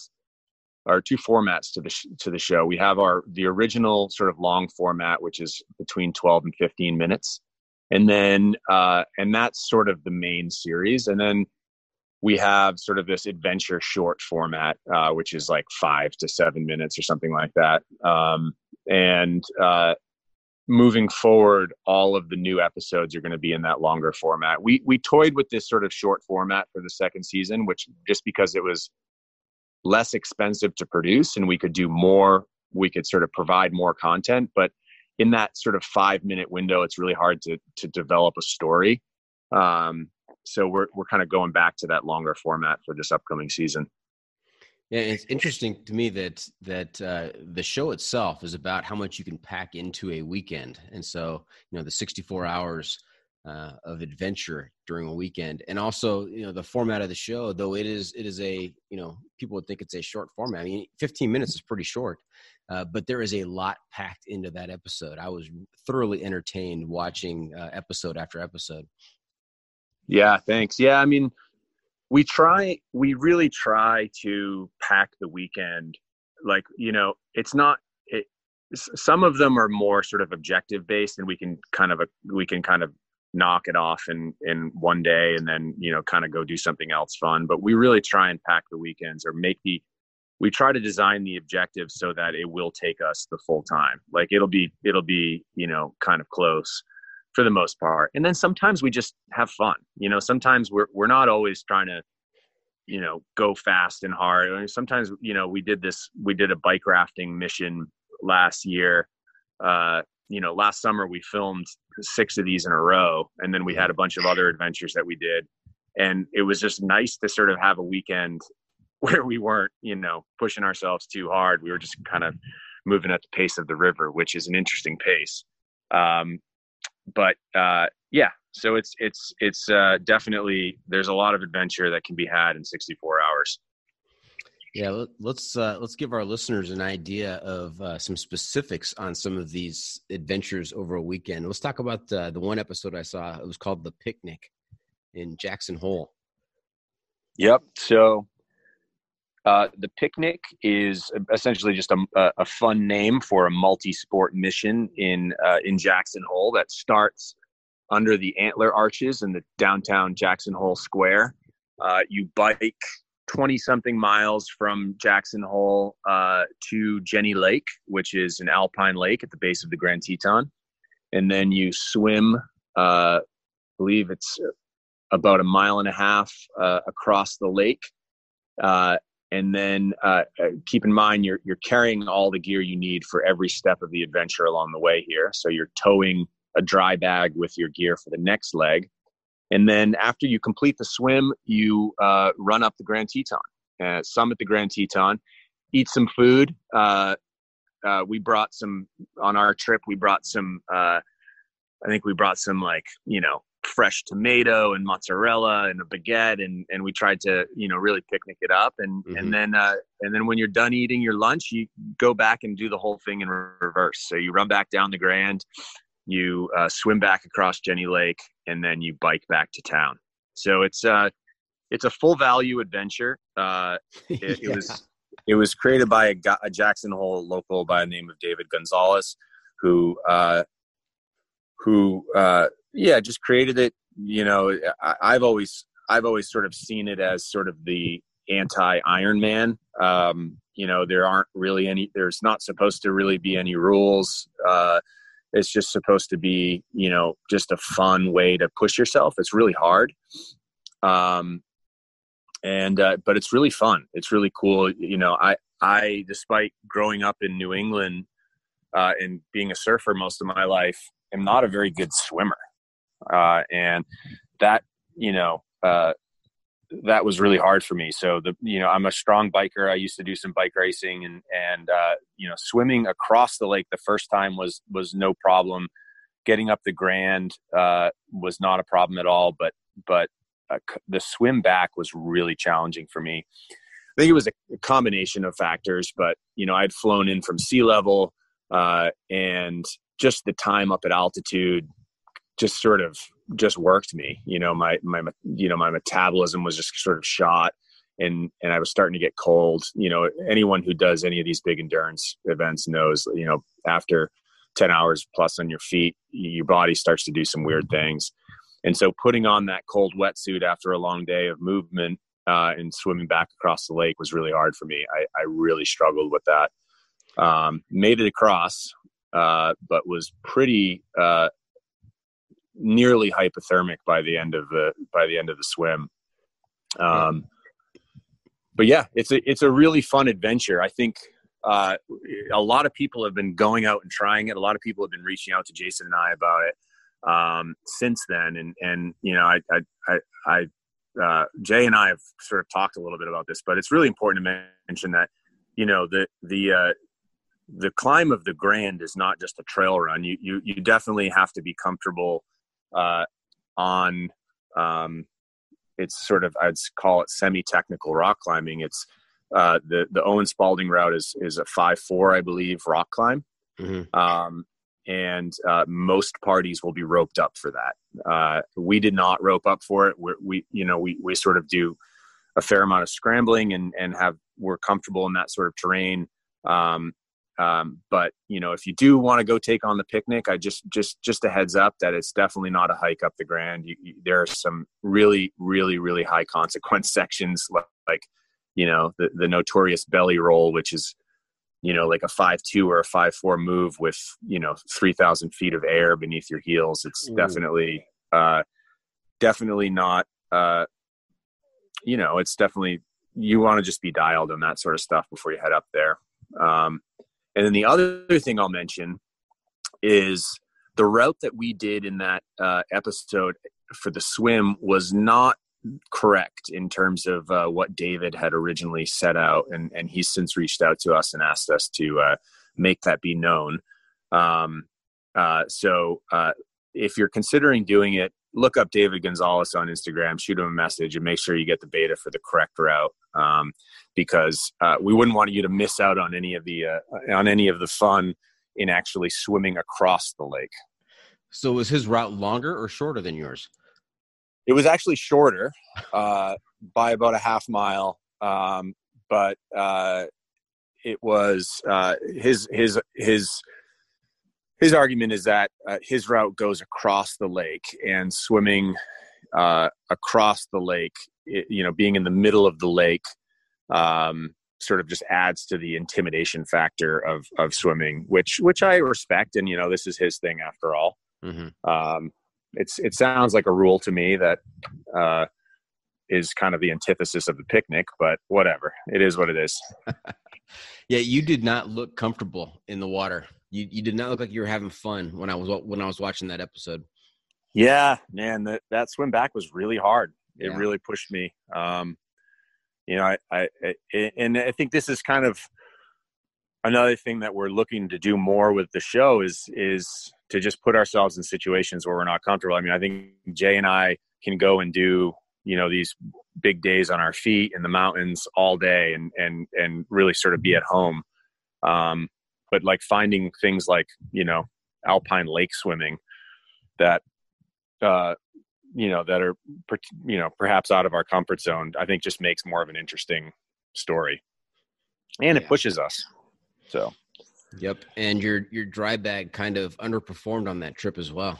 our two formats to the sh- to the show. We have our the original sort of long format, which is between twelve and fifteen minutes, and then uh, and that's sort of the main series. And then we have sort of this adventure short format, uh, which is like five to seven minutes or something like that. Um, and uh, moving forward, all of the new episodes are going to be in that longer format. We we toyed with this sort of short format for the second season, which just because it was less expensive to produce and we could do more, we could sort of provide more content. But in that sort of five minute window, it's really hard to to develop a story. Um, so we're we're kind of going back to that longer format for this upcoming season. Yeah, it's interesting to me that that uh, the show itself is about how much you can pack into a weekend, and so you know the 64 hours uh, of adventure during a weekend, and also you know the format of the show. Though it is it is a you know people would think it's a short format. I mean, 15 minutes is pretty short, uh, but there is a lot packed into that episode. I was thoroughly entertained watching uh, episode after episode. Yeah, thanks. Yeah, I mean, we try, we really try to pack the weekend. Like, you know, it's not, it, some of them are more sort of objective based and we can kind of, a, we can kind of knock it off in, in one day and then, you know, kind of go do something else fun. But we really try and pack the weekends or make the, we try to design the objective so that it will take us the full time. Like it'll be, it'll be, you know, kind of close for the most part. And then sometimes we just have fun. You know, sometimes we're we're not always trying to, you know, go fast and hard. I mean, sometimes, you know, we did this we did a bike rafting mission last year. Uh, you know, last summer we filmed six of these in a row and then we had a bunch of other adventures that we did. And it was just nice to sort of have a weekend [laughs] where we weren't, you know, pushing ourselves too hard. We were just kind of moving at the pace of the river, which is an interesting pace. Um, but uh, yeah, so it's it's it's uh, definitely there's a lot of adventure that can be had in 64 hours. Yeah, let's uh, let's give our listeners an idea of uh, some specifics on some of these adventures over a weekend. Let's talk about the the one episode I saw. It was called the picnic in Jackson Hole. Yep. So uh, the picnic is essentially just a, a, fun name for a multi-sport mission in uh, in Jackson Hole that starts under the antler arches in the downtown Jackson Hole Square. Uh, you bike 20 something miles from Jackson Hole uh, to Jenny Lake, which is an alpine lake at the base of the Grand Teton. And then you swim, uh, I believe it's about a mile and a half across the lake. Uh, and then uh, uh, keep in mind you're you're carrying all the gear you need for every step of the adventure along the way here. So you're towing a dry bag with your gear for the next leg, and then after you complete the swim, you uh, run up the Grand Teton, uh, summit the Grand Teton, eat some food. Uh, uh, we brought some on our trip. We brought some. I think we brought some like you know fresh tomato and mozzarella and a baguette and and we tried to you know really picnic it up and mm-hmm. and then uh, and then when you're done eating your lunch you go back and do the whole thing in reverse so you run back down the grand you uh, swim back across jenny lake and then you bike back to town so it's uh it's a full value adventure uh [laughs] it, yeah. it was it was created by a, a jackson hole local by the name of david gonzalez who uh who uh yeah just created it you know I, have always i've always sort of seen it as sort of the anti iron man. Um, you know there aren't really any there's not supposed to really be any rules. Uh, it's just supposed to be you know just a fun way to push yourself. It's really hard. Um, and uh, but it's really fun. It's really cool. You know i i despite growing up in new england uh, and being a surfer most of my life am not a very good swimmer uh, and that you know uh, that was really hard for me. So the you know I'm a strong biker. I used to do some bike racing and and uh, you know swimming across the lake the first time was was no problem. Getting up the Grand uh, was not a problem at all. But but uh, the swim back was really challenging for me. I think it was a combination of factors, but you know I'd flown in from sea level. uh, and just the time up at altitude just sort of just worked me. You know, my my you know my metabolism was just sort of shot, and and I was starting to get cold. You know, anyone who does any of these big endurance events knows. You know, after ten hours plus on your feet, your body starts to do some weird things. And so, putting on that cold wetsuit after a long day of movement uh, and swimming back across the lake was really hard for me. I, I really struggled with that. Um, made it across, uh, but was pretty uh, nearly hypothermic by the end of the by the end of the swim. Um, but yeah, it's a it's a really fun adventure. I think uh, a lot of people have been going out and trying it. A lot of people have been reaching out to Jason and I about it um, since then. And and you know, I I I, I uh, Jay and I have sort of talked a little bit about this, but it's really important to mention that you know the the uh, the climb of the Grand is not just a trail run. You you you definitely have to be comfortable uh, on um, it's sort of I'd call it semi-technical rock climbing. It's uh, the the Owen Spalding route is is a five four I believe rock climb, mm-hmm. um, and uh, most parties will be roped up for that. Uh, we did not rope up for it. We're, we you know we we sort of do a fair amount of scrambling and and have we're comfortable in that sort of terrain. Um, um, but you know, if you do want to go take on the picnic, I just just just a heads up that it's definitely not a hike up the Grand. You, you, there are some really really really high consequence [laughs] sections like, like you know the the notorious belly roll, which is you know like a five two or a five four move with you know three thousand feet of air beneath your heels. It's definitely uh, definitely not. Uh, you know, it's definitely you want to just be dialed on that sort of stuff before you head up there. Um, and then the other thing I'll mention is the route that we did in that uh, episode for the swim was not correct in terms of uh, what David had originally set out, and and he's since reached out to us and asked us to uh, make that be known. Um, uh, so uh, if you're considering doing it, look up David Gonzalez on Instagram, shoot him a message, and make sure you get the beta for the correct route. Um, because uh, we wouldn't want you to miss out on any of the uh, on any of the fun in actually swimming across the lake. So was his route longer or shorter than yours? It was actually shorter uh, by about a half mile, um, but uh, it was uh, his his his his argument is that uh, his route goes across the lake and swimming uh, across the lake, it, you know, being in the middle of the lake, um, sort of just adds to the intimidation factor of of swimming, which which I respect, and you know, this is his thing after all. Mm-hmm. Um, it's it sounds like a rule to me that uh, is kind of the antithesis of the picnic, but whatever, it is what it is. [laughs] yeah, you did not look comfortable in the water you you did not look like you were having fun when I was when I was watching that episode. Yeah, man, that that swim back was really hard. It yeah. really pushed me. Um, you know, I, I, I, and I think this is kind of another thing that we're looking to do more with the show is is to just put ourselves in situations where we're not comfortable. I mean, I think Jay and I can go and do you know these big days on our feet in the mountains all day and and and really sort of be at home. Um, but like finding things like you know alpine lake swimming that uh you know that are you know perhaps out of our comfort zone i think just makes more of an interesting story. And it pushes us so. Yep and your your dry bag kind of underperformed on that trip as well.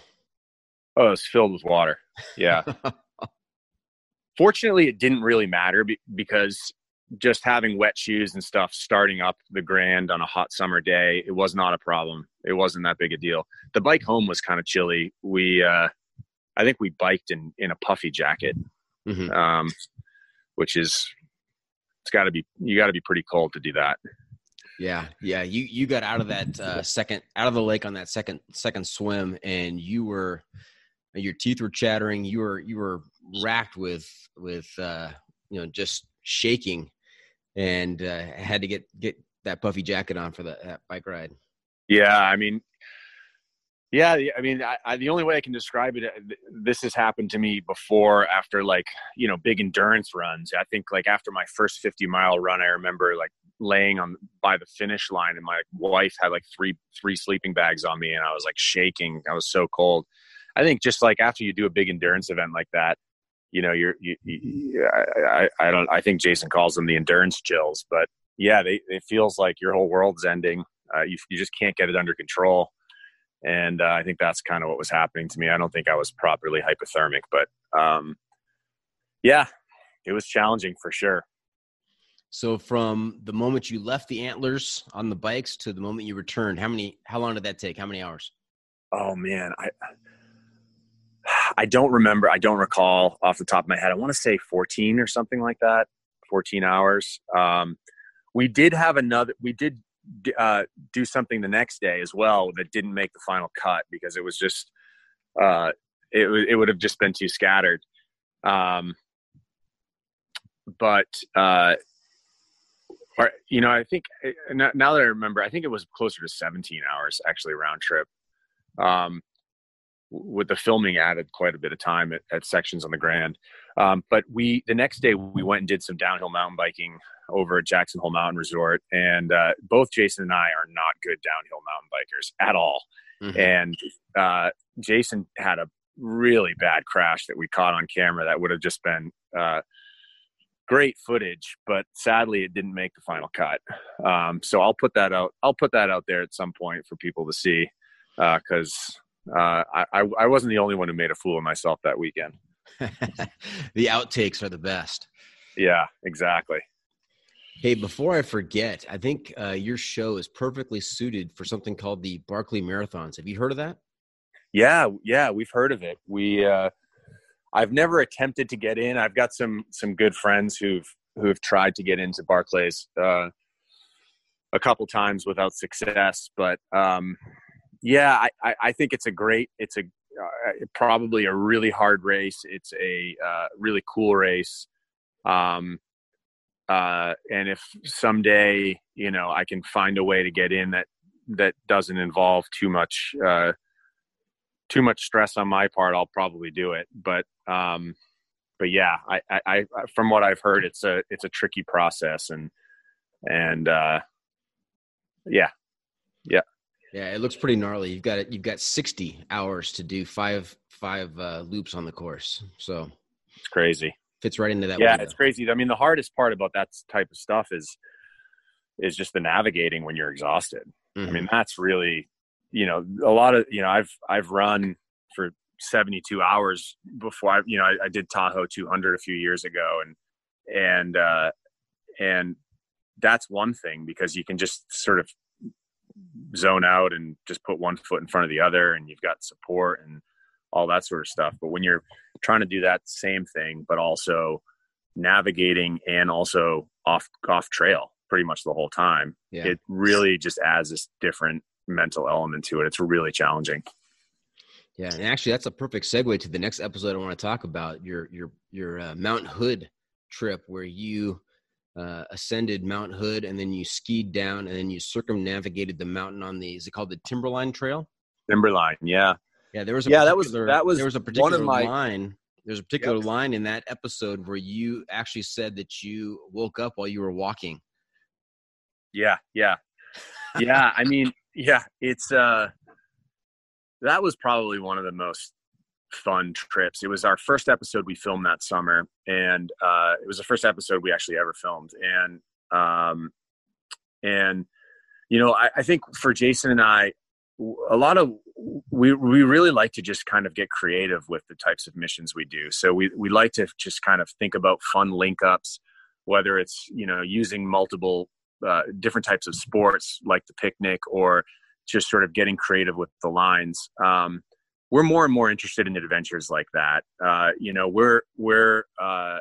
Oh it's filled with water. Yeah. [laughs] Fortunately it didn't really matter because just having wet shoes and stuff starting up the grand on a hot summer day it was not a problem. It wasn't that big a deal. The bike home was kind of chilly. We uh i think we biked in in a puffy jacket mm-hmm. um which is it's got to be you got to be pretty cold to do that. Yeah yeah you you got out of that uh [laughs] second out of the lake on that second second swim and you were your teeth were chattering. You were you were racked with with uh you know just shaking and uh, had to get get that puffy jacket on for the, that bike ride. Yeah, I mean, Yeah, I mean, I, I, the only way I can describe it, uh, this has happened to me before after like, you know, big endurance runs. I think like after my first 50 mile run, I remember like laying on by the finish line and my wife had like three, three sleeping bags on me and I was like shaking. I was so cold. I think just like after you do a big endurance event like that, you know, you're, you, you I, I, I don't, I think Jason calls them the endurance chills, but yeah, they, it feels like your whole world's ending. Uh, you, you just can't get it under control and uh, I think that's kind of what was happening to me. I don't think I was properly hypothermic, but um, yeah, it was challenging for sure. So from the moment you left the antlers on the bikes to the moment you returned, how many? How long did that take? How many hours? Oh man, I I don't remember. I don't recall off the top of my head. I want to say 14 or something like that. 14 hours. Um, we did have another. We did uh, do something the next day as well that didn't make the final cut because it was just uh, it it would have just been too scattered. Um, but uh, or, you know, I think eh, now that I remember, I think it was closer to 17 hours actually round trip. Um, with the filming added quite a bit of time at, at sections on the Grand. Um, but we the next day we went and did some downhill mountain biking over at Jackson Hole Mountain Resort, and uh, both Jason and I are not good downhill mountain bikers at all. Mm-hmm. And uh, Jason had a really bad crash that we caught on camera that would have just been uh, great footage, but sadly it didn't make the final cut. Um, so I'll put that out. I'll put that out there at some point for people to see because uh, I, I wasn't the only one who made a fool of myself that weekend. [laughs] the outtakes are the best. Yeah, exactly. Hey, before I forget, I think uh, your show is perfectly suited for something called the Barkley Marathons. Have you heard of that? Yeah, yeah, we've heard of it. We, uh, I've never attempted to get in. I've got some some good friends who've who've tried to get into Barkleys uh, a couple times without success. But um, yeah, I, I think it's a great. It's a uh, probably a really hard race. It's a uh, really cool race. Um, uh, and if someday you know I can find a way to get in that that doesn't involve too much uh, too much stress on my part, I'll probably do it. But um, but yeah, I, I, I from what I've heard, it's a it's a tricky process and and uh, yeah, yeah. Yeah, it looks pretty gnarly. You've got it. You've got sixty hours to do five five uh, loops on the course. So it's crazy fits right into that. Yeah, window. it's crazy. I mean, the hardest part about that type of stuff is is just the navigating when you're exhausted. Mm-hmm. I mean, that's really, you know, a lot of, you know, I've I've run for 72 hours before I, you know, I, I did Tahoe 200 a few years ago, and and uh, and that's one thing because you can just sort of zone out and just put one foot in front of the other, and you've got support and all that sort of stuff. But when you're trying to do that same thing, but also navigating and also off off trail pretty much the whole time, yeah. it really just adds this different mental element to it. It's really challenging. Yeah, and actually, that's a perfect segue to the next episode I want to talk about your your your uh, Mount Hood trip, where you uh, ascended Mount Hood and then you skied down and then you circumnavigated the mountain on the is it called the Timberline Trail? Timberline, yeah. Yeah, there was a yeah that was that was there was a particular my, line. There's a particular yep. line in that episode where you actually said that you woke up while you were walking. Yeah, yeah, yeah. I mean, yeah, it's uh, that was probably one of the most fun trips. It was our first episode we filmed that summer, and uh, it was the first episode we actually ever filmed. And um, and you know, I, I think for Jason and I, a lot of we we really like to just kind of get creative with the types of missions we do. So we we like to just kind of think about fun link ups, whether it's you know using multiple uh, different types of sports like the picnic or just sort of getting creative with the lines. Um, we're more and more interested in adventures like that. Uh, you know, we're we're uh,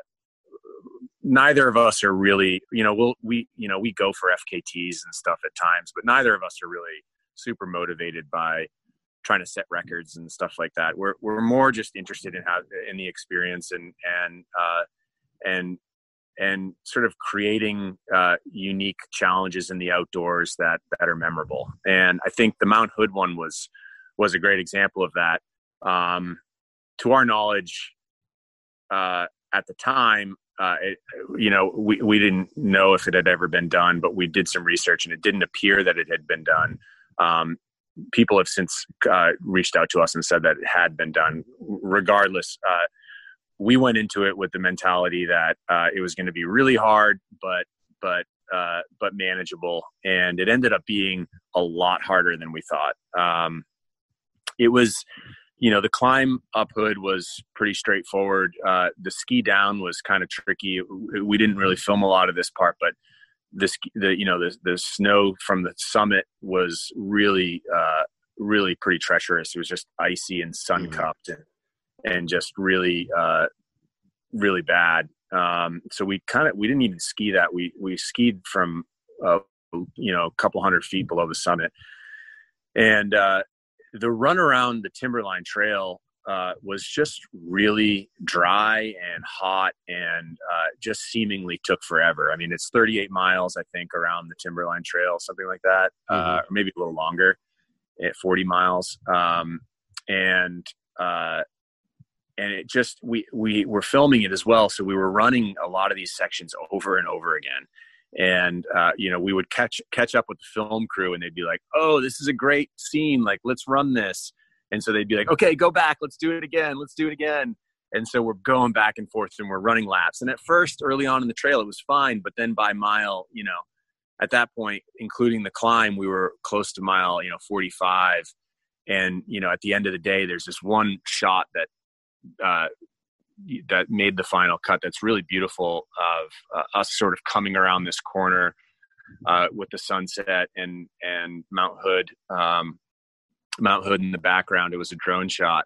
neither of us are really you know we'll we you know we go for FKTs and stuff at times, but neither of us are really super motivated by trying to set records and stuff like that. We're we're more just interested in how in the experience and and uh, and and sort of creating uh, unique challenges in the outdoors that that are memorable. And I think the Mount Hood one was was a great example of that. Um, to our knowledge, uh, at the time, uh, it, you know, we, we didn't know if it had ever been done, but we did some research and it didn't appear that it had been done. Um, people have since uh, reached out to us and said that it had been done. Regardless, uh, we went into it with the mentality that uh, it was going to be really hard, but but uh, but manageable, and it ended up being a lot harder than we thought. Um, it was, you know, the climb up hood was pretty straightforward. Uh, the ski down was kind of tricky. We didn't really film a lot of this part, but this the you know the the snow from the summit was really uh, really pretty treacherous. It was just icy and sun cupped and and just really uh, really bad. Um, so we kind of we didn't even ski that. We we skied from uh, you know a couple hundred feet below the summit, and uh, the run around the Timberline Trail uh, was just really dry and hot and uh, just seemingly took forever. I mean, it's 38 miles, I think, around the Timberline Trail, something like that, uh, mm-hmm. or maybe a little longer at 40 miles. Um, and uh, and it just we we were filming it as well, so we were running a lot of these sections over and over again. And uh, you know, we would catch catch up with the film crew, and they'd be like, "Oh, this is a great scene! Like, let's run this." And so they'd be like, okay, go back. Let's do it again. Let's do it again. And so we're going back and forth and we're running laps. And at first, early on in the trail, it was fine. But then by mile, you know, at that point, including the climb, we were close to mile, you know, 45. And, you know, at the end of the day, there's this one shot that, uh, that made the final cut that's really beautiful of uh, us sort of coming around this corner uh, with the sunset and and Mount Hood um, Mount Hood in the background. It was a drone shot.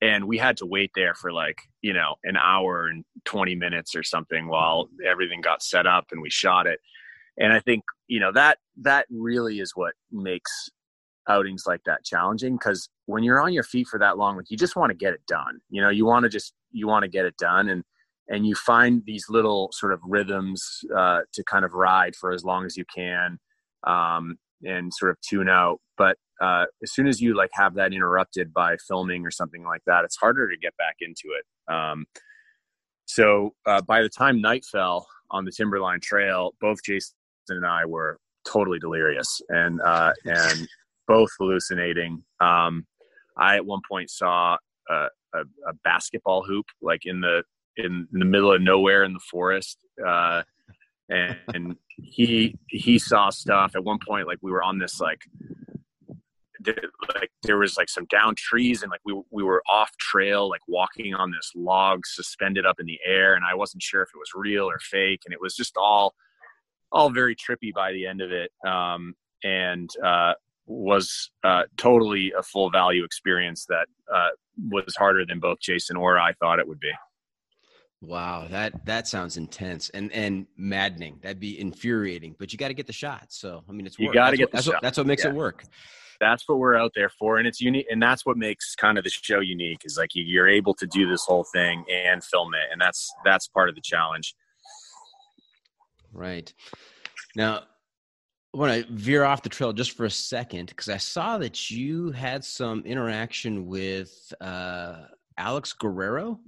And we had to wait there for like, you know, an hour and 20 minutes or something while everything got set up and we shot it. And I think, you know, that that really is what makes outings like that challenging because when you're on your feet for that long, like you just want to get it done. You know, you want to just you want to get it done and and you find these little sort of rhythms uh, to kind of ride for as long as you can um, and sort of tune out. But uh, as soon as you like have that interrupted by filming or something like that, it's harder to get back into it. Um, so uh, by the time night fell on the Timberline Trail, both Jason and I were totally delirious and uh, and both hallucinating. Um, I at one point saw a, a, basketball hoop like in the in, in, the middle of nowhere in the forest, uh, and, and he he saw stuff. At one point like we were on this like like there was like some down trees and like we we were off trail like walking on this log suspended up in the air and I wasn't sure if it was real or fake and it was just all all very trippy by the end of it. Um, and uh, was uh, totally a full value experience that uh, was harder than both Jason or I thought it would be. Wow, that that sounds intense and and maddening. That'd be infuriating, but you got to get the shot. So I mean, it's you got to get what, that's shot. What, that's what makes yeah. it work that's what we're out there for and it's unique and that's what makes kind of the show unique is like you're able to do this whole thing and film it and that's that's part of the challenge right now want to veer off the trail just for a second because I saw that you had some interaction with uh, Alex Guerrero.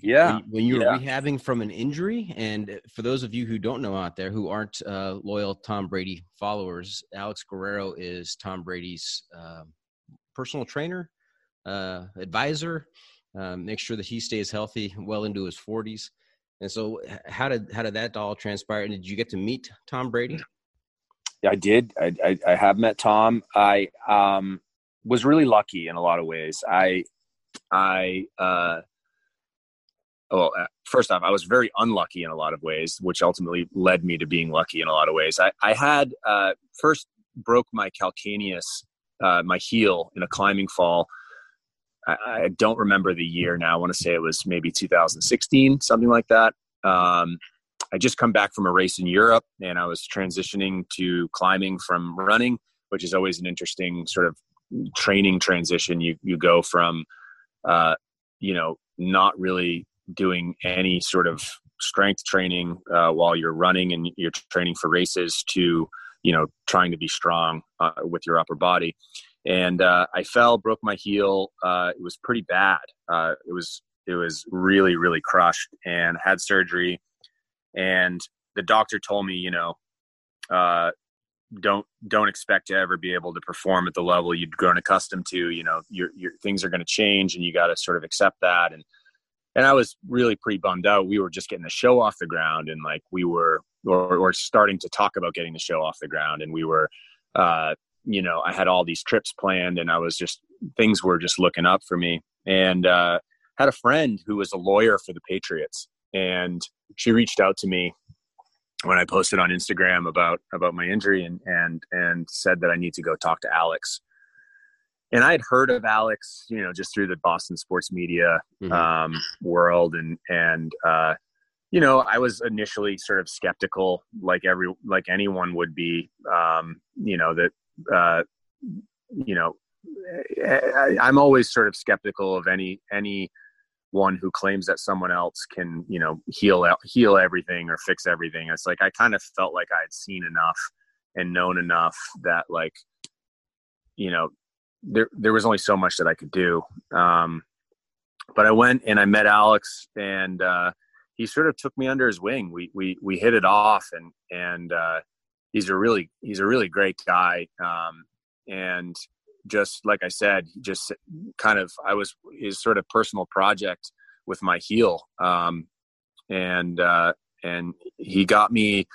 Yeah. When, when you were yeah. rehabbing from an injury. And for those of you who don't know out there who aren't uh, loyal Tom Brady followers, Alex Guerrero is Tom Brady's uh, personal trainer, uh, advisor, um, make sure that he stays healthy well into his 40s. And so, how did how did that all transpire? And did you get to meet Tom Brady? I did. I, I, I have met Tom. I um, was really lucky in a lot of ways. I I uh, well, uh, first off, I was very unlucky in a lot of ways, which ultimately led me to being lucky in a lot of ways. I, I had uh, first broke my calcaneus, uh, my heel in a climbing fall. I, I, don't remember the year now. I want to say it was maybe 2016, something like that. Um, I just come back from a race in Europe, and I was transitioning to climbing from running, which is always an interesting sort of training transition. You you go from, uh, you know, not really doing any sort of strength training uh, while you're running and you're training for races to you know trying to be strong uh, with your upper body and uh, I fell, broke my heel. Uh, it was pretty bad. Uh, it was it was really really crushed, and had surgery. And the doctor told me, you know, uh, don't don't expect to ever be able to perform at the level you'd grown accustomed to. You know, your your things are going to change, and you got to sort of accept that. And and I was really pretty bummed out. We were just getting the show off the ground, and like we were or, or starting to talk about getting the show off the ground, and we were. Uh, you know, I had all these trips planned and I was just, things were just looking up for me. And, uh, had a friend who was a lawyer for the Patriots and she reached out to me when I posted on Instagram about, about my injury and, and, and said that I need to go talk to Alex. And I had heard of Alex, you know, just through the Boston sports media mm-hmm. um, world, and and uh, you know, I was initially sort of skeptical, like every like anyone would be, um, you know, that uh, you know, I, I'm always sort of skeptical of any any one who claims that someone else can, you know, heal heal everything or fix everything. It's like I kind of felt like I had seen enough and known enough that like, you know, there there was only so much that I could do. Um, but I went and I met Alex, and uh, he sort of took me under his wing. We we we hit it off, and and uh, he's a really he's a really great guy um, and just like i said just kind of i was his sort of personal project with my heel um, and uh, and he got me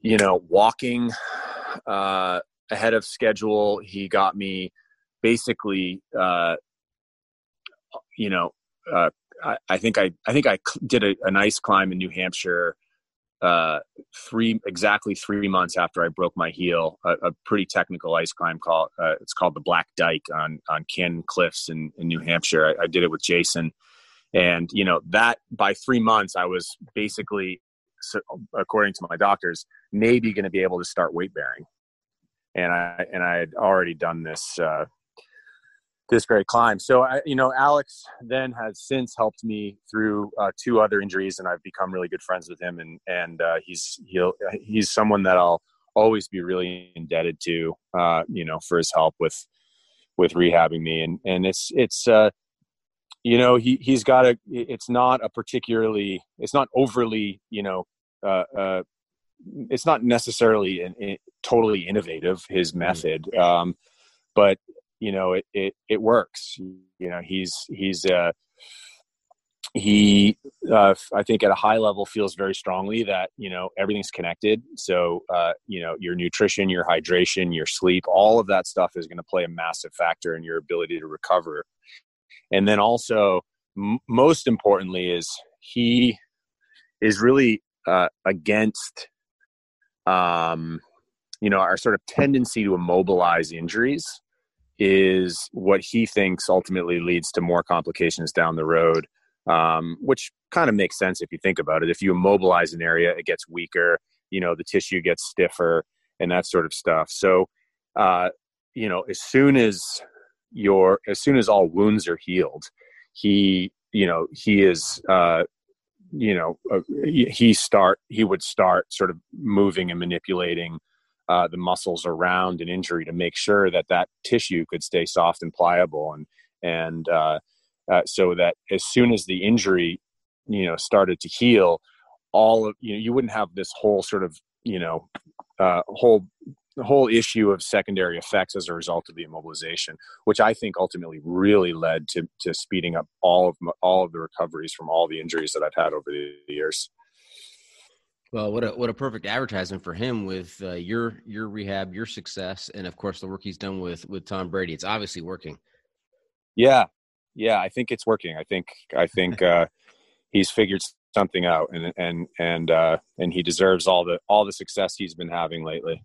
you know walking uh, ahead of schedule. He got me basically uh, you know uh, I, I, think I I think I did a, a nice climb in New Hampshire uh, three exactly three months after I broke my heel, a, a pretty technical ice climb called uh, it's called the Black Dike on on Cannon Cliffs in, in New Hampshire. I, I, did it with Jason, and you know that by three months I was basically, according to my doctors, maybe going to be able to start weight bearing, and I and I had already done this uh, this great climb. So, I, you know, Alex then has since helped me through uh, two other injuries, and I've become really good friends with him. And and uh, he's he'll he's someone that I'll always be really indebted to, uh, you know, for his help with with rehabbing me. And and it's it's uh, you know he he's got a it's not a particularly it's not overly you know uh, uh, it's not necessarily an, an, totally innovative his mm-hmm. method. Um, but you know it it, it works. You know he's he's uh he uh, i think at a high level feels very strongly that you know everything's connected. So uh, you know your nutrition your hydration your sleep all of that stuff is going to play a massive factor in your ability to recover. And then also m- most importantly is he is really uh, against um you know our sort of tendency to immobilize injuries is what he thinks ultimately leads to more complications down the road, um, which kind of makes sense if you think about it. If you immobilize an area, it gets weaker, you know, the tissue gets stiffer and that sort of stuff. So, uh, you know, as soon as your, as soon as all wounds are healed, he, you know, he is, uh, you know, uh, he start, he would start sort of moving and manipulating uh, the muscles around an injury to make sure that that tissue could stay soft and pliable and and uh, uh, so that as soon as the injury you know started to heal all of you know you wouldn't have this whole sort of you know uh, whole whole issue of secondary effects as a result of the immobilization, which I think ultimately really led to to speeding up all of all of the recoveries from all the injuries that I've had over the years. Well, what a what a perfect advertisement for him with uh, your your rehab, your success, and of course the work he's done with with Tom Brady. It's obviously working. Yeah, yeah, I think it's working. I think I think [laughs] uh, he's figured something out, and and and uh, and he deserves all the all the success he's been having lately.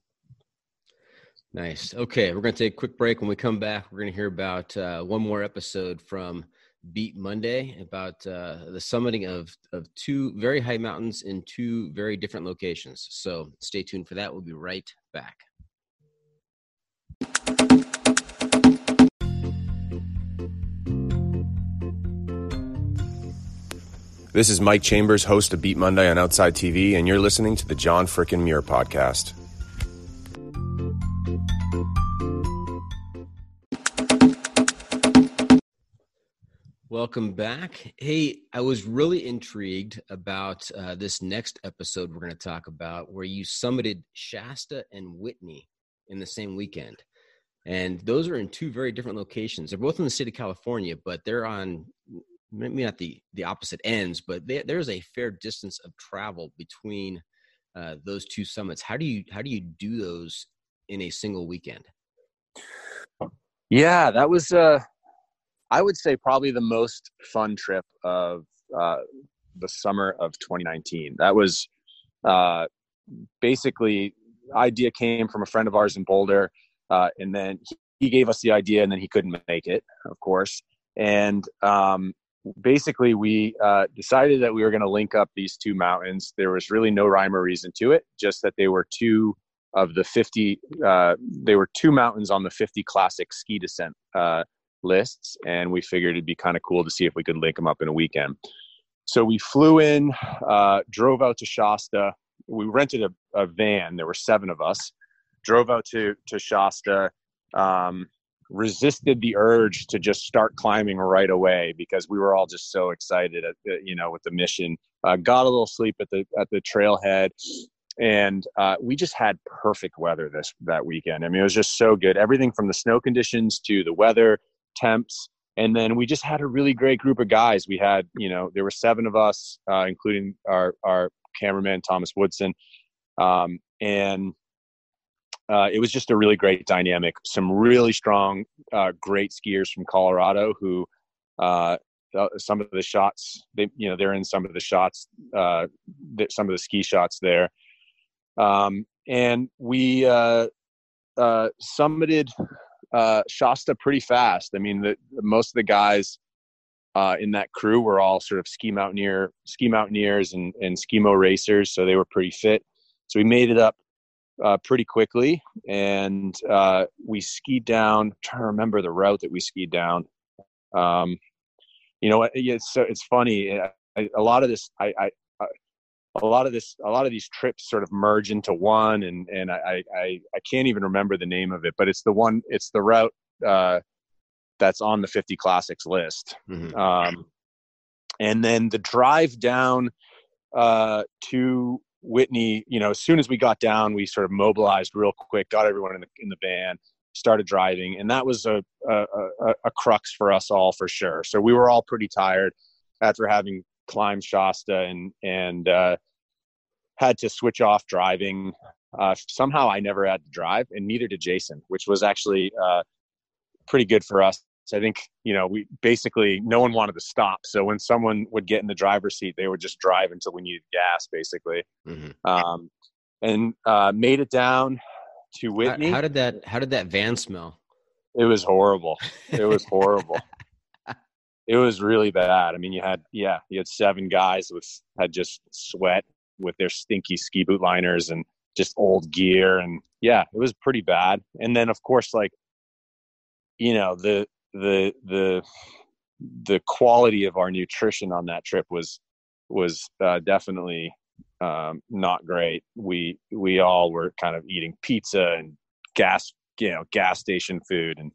Nice. Okay, we're going to take a quick break. When we come back, we're going to hear about uh, one more episode from Beat Monday about uh, the summiting of, of two very high mountains in two very different locations. So stay tuned for that. We'll be right back. This is Mike Chambers, host of Beat Monday on Outside TV, and you're listening to the John Frickin' Muir podcast. Welcome back. Hey, I was really intrigued about uh, this next episode we're going to talk about, where you summited Shasta and Whitney in the same weekend. And those are in two very different locations. They're both in the state of California, but they're on maybe not the, the opposite ends, but they, there's a fair distance of travel between uh, those two summits. How do you how do you do those in a single weekend? Yeah, that was uh I would say probably the most fun trip of uh, the summer of 2019. That was uh, basically idea came from a friend of ours in Boulder, uh, and then he gave us the idea, and then he couldn't make it, of course. And um, basically, we uh, decided that we were going to link up these two mountains. There was really no rhyme or reason to it, just that they were two of the 50. Uh, they were two mountains on the 50 classic ski descent uh, lists, and we figured it'd be kind of cool to see if we could link them up in a weekend. So we flew in, uh, drove out to Shasta. We rented a, a, van. There were seven of us. Drove out to to Shasta. Um, resisted the urge to just start climbing right away because we were all just so excited at the, you know with the mission. Uh, got a little sleep at the at the trailhead, and uh, we just had perfect weather this that weekend. I mean, it was just so good. Everything from the snow conditions to the weather and then we just had a really great group of guys. We had you know there were seven of us uh, including our our cameraman thomas woodson. Um, and uh, it was just a really great dynamic. Some really strong uh, great skiers from colorado who uh, some of the shots they you know they're in some of the shots uh, some of the ski shots there. Um, and we uh, summited uh, Shasta pretty fast. I mean, the, most of the guys uh, in that crew were all sort of ski mountaineer, ski mountaineers, and and skimo racers, so they were pretty fit. So we made it up uh, pretty quickly, and uh, we skied down. I'm trying to remember the route that we skied down. Um, you know, it's so it's funny. I, a lot of this, I, I a lot of this a lot of these trips sort of merge into one and and I, I i can't even remember the name of it but it's the one it's the route uh that's on the 50 classics list mm-hmm. um and then the drive down uh to whitney you know as soon as we got down we sort of mobilized real quick got everyone in the in the van started driving and that was a a, a, a crux for us all for sure so we were all pretty tired after having climbed Shasta and and uh, had to switch off driving. Uh, somehow I never had to drive, and neither did Jason, which was actually uh, pretty good for us. So I think you know we basically no one wanted to stop. So when someone would get in the driver's seat, they would just drive until we needed gas, basically. Mm-hmm. Um, and uh, made it down to Whitney. How, how did that? How did that van smell? It was horrible. It was horrible. [laughs] it was really bad. I mean, you had yeah, you had seven guys with had just sweat with their stinky ski boot liners and just old gear, and yeah, it was pretty bad. And then of course, like you know the the the the quality of our nutrition on that trip was was uh, definitely um, not great. We we all were kind of eating pizza and gas you know gas station food, and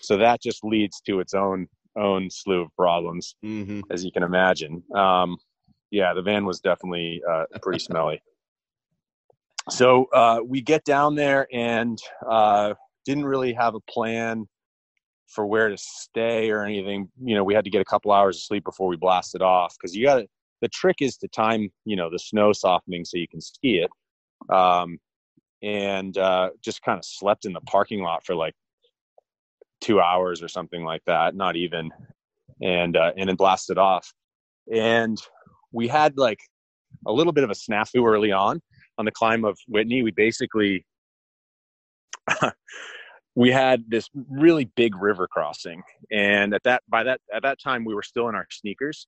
so that just leads to its own own slew of problems, mm-hmm. as you can imagine. Um, yeah, the van was definitely uh, pretty smelly. So uh, we get down there and uh, didn't really have a plan for where to stay or anything. You know, we had to get a couple hours of sleep before we blasted off because you got to. The trick is to time, you know, the snow softening so you can ski it. Um, and uh, just kind of slept in the parking lot for like two hours or something like that, not even, and uh, and then blasted off. And we had like a little bit of a snafu early on on the climb of Whitney. We basically [laughs] we had this really big river crossing, and at that by that at that time we were still in our sneakers,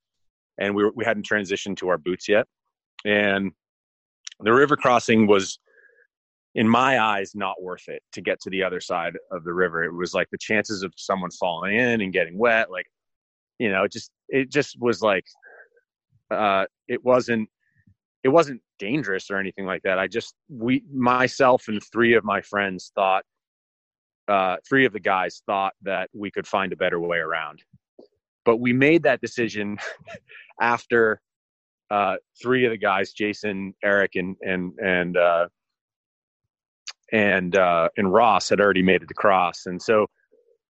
and we were, we hadn't transitioned to our boots yet, and the river crossing was in my eyes not worth it to get to the other side of the river. It was like the chances of someone falling in and getting wet like you know it just it just was like uh it wasn't it wasn't dangerous or anything like that. I just we myself and three of my friends thought uh three of the guys thought that we could find a better way around. But we made that decision [laughs] after uh, three of the guys, Jason, Eric, and and and uh, and uh, and Ross had already made it across, and so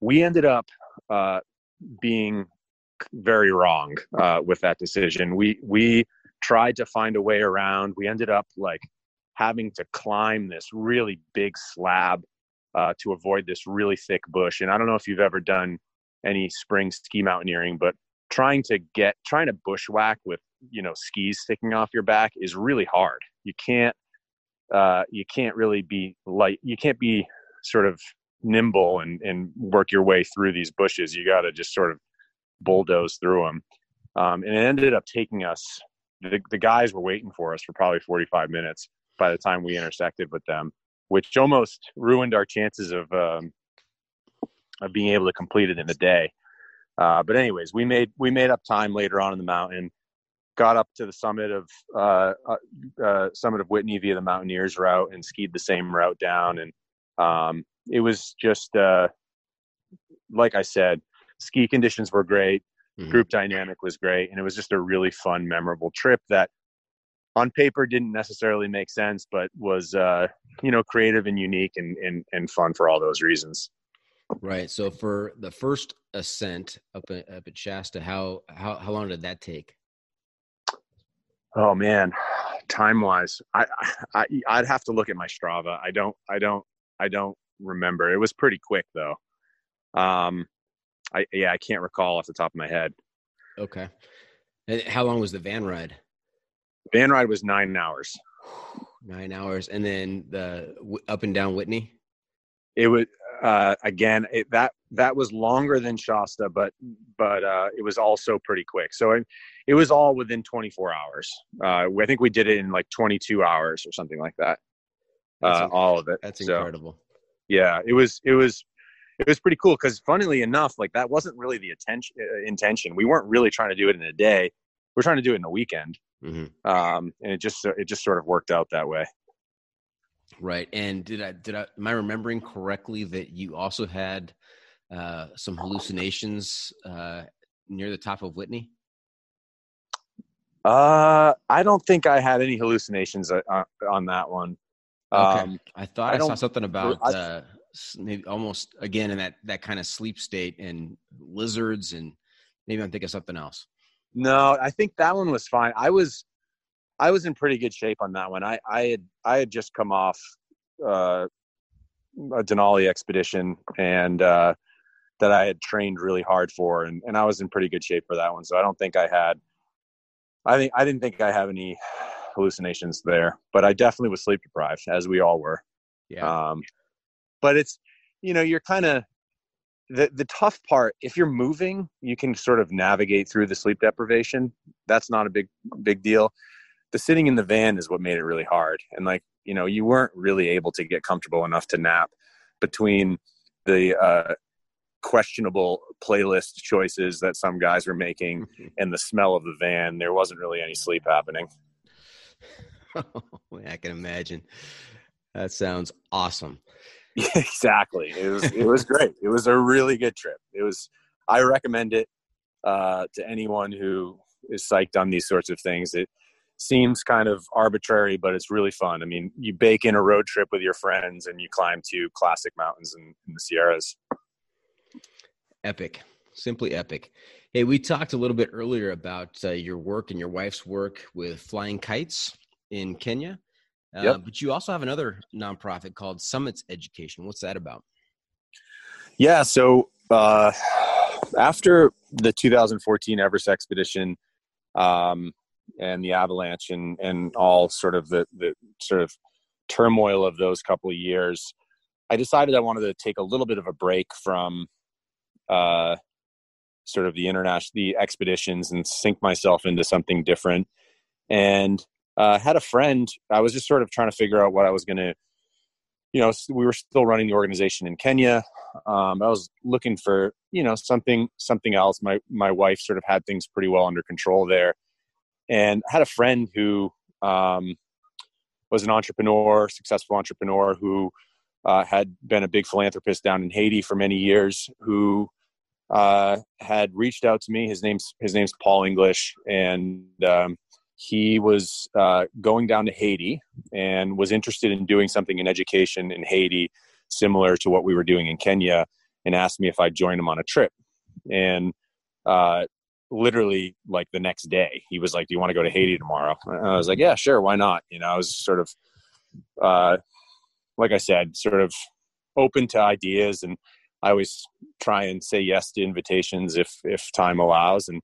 we ended up uh, being very wrong uh, with that decision. We we tried to find a way around. We ended up like having to climb this really big slab uh, to avoid this really thick bush. And I don't know if you've ever done any spring ski mountaineering, but trying to get trying to bushwhack with you know skis sticking off your back is really hard. You can't uh, you can't really be light. You can't be sort of nimble and and work your way through these bushes. You got to just sort of bulldoze through them. Um, and it ended up taking us. The, the guys were waiting for us for probably 45 minutes by the time we intersected with them, which almost ruined our chances of um, of being able to complete it in a day. Uh, but anyways, we made we made up time later on in the mountain, got up to the summit of uh, uh, uh, summit of Whitney via the Mountaineers route and skied the same route down, and um, it was just uh, like I said, ski conditions were great, mm-hmm. group dynamic was great, and it was just a really fun, memorable trip that on paper didn't necessarily make sense, but was uh, you know creative and unique and, and and fun for all those reasons. Right. So for the first ascent up at, up at Shasta, how how how long did that take? Oh man, time wise, I, I I'd have to look at my Strava. I don't I don't I don't remember. It was pretty quick though. Um, I yeah I can't recall off the top of my head. Okay. And how long was the van ride? Van ride was nine hours. [sighs] Nine hours, and then the up and down Whitney. It was uh, again it, that that was longer than Shasta, but but uh, it was also pretty quick. So it, it was all within 24 hours. Uh, I think we did it in like 22 hours or something like that. Uh, all of it. That's incredible. Yeah, it was it was it was pretty cool because funnily enough, like that wasn't really the attention uh, intention. We weren't really trying to do it in a day. We're trying to do it in a weekend, mm-hmm. um, and it just it just sort of worked out that way. Right. And did I did I am I remembering correctly that you also had uh, some hallucinations uh, near the top of Whitney? Uh, I don't think I had any hallucinations uh, uh, on that one. Okay. Um, I thought I, I saw something about I, uh, maybe almost again in that that kind of sleep state and lizards and maybe I'm thinking something else. No, I think that one was fine. I was I was in pretty good shape on that one. I, I had I had just come off uh, a Denali expedition and uh, that I had trained really hard for, and, and I was in pretty good shape for that one. So I don't think I had. I think I didn't think I have any hallucinations there, but I definitely was sleep deprived, as we all were. Yeah. Um, but it's you know you're kind of the the tough part if you're moving you can sort of navigate through the sleep deprivation that's not a big big deal the sitting in the van is what made it really hard. And like, you know, you weren't really able to get comfortable enough to nap between the uh, questionable playlist choices that some guys were making mm-hmm. and the smell of the van. There wasn't really any sleep happening. [laughs] I can imagine. That sounds awesome. Yeah, [laughs] exactly. It was it was great. It was a really good trip. It was I recommend it uh, to anyone who is psyched on these sorts of things. It seems kind of arbitrary, but it's really fun. I mean, you bake in a road trip with your friends and you climb two classic mountains in, in the Sierras. Epic, simply epic. Hey, we talked a little bit earlier about uh, your work and your wife's work with flying kites in Kenya. Uh, yep. But you also have another nonprofit called Summits Education. What's that about? Yeah, so uh, [sighs] after the 2014 Everest expedition, um, and the avalanche and and all sort of the the sort of turmoil of those couple of years, I decided I wanted to take a little bit of a break from uh, sort of the international the expeditions and sink myself into something different. And uh, had a friend. I was just sort of trying to figure out what I was going to. You know, we were still running the organization in Kenya. Um, I was looking for you know something something else. My my wife sort of had things pretty well under control there, and I had a friend who um, was an entrepreneur, successful entrepreneur who uh, had been a big philanthropist down in Haiti for many years, who uh, had reached out to me. His name's his name's Paul English, and um, he was uh, going down to Haiti and was interested in doing something in education in Haiti, similar to what we were doing in Kenya, and asked me if I'd join him on a trip. And uh, literally, like the next day, he was like, "Do you want to go to Haiti tomorrow?" And I was like, "Yeah, sure, why not?" You know, I was sort of, uh, like I said, sort of open to ideas and I always try and say yes to invitations if if time allows, and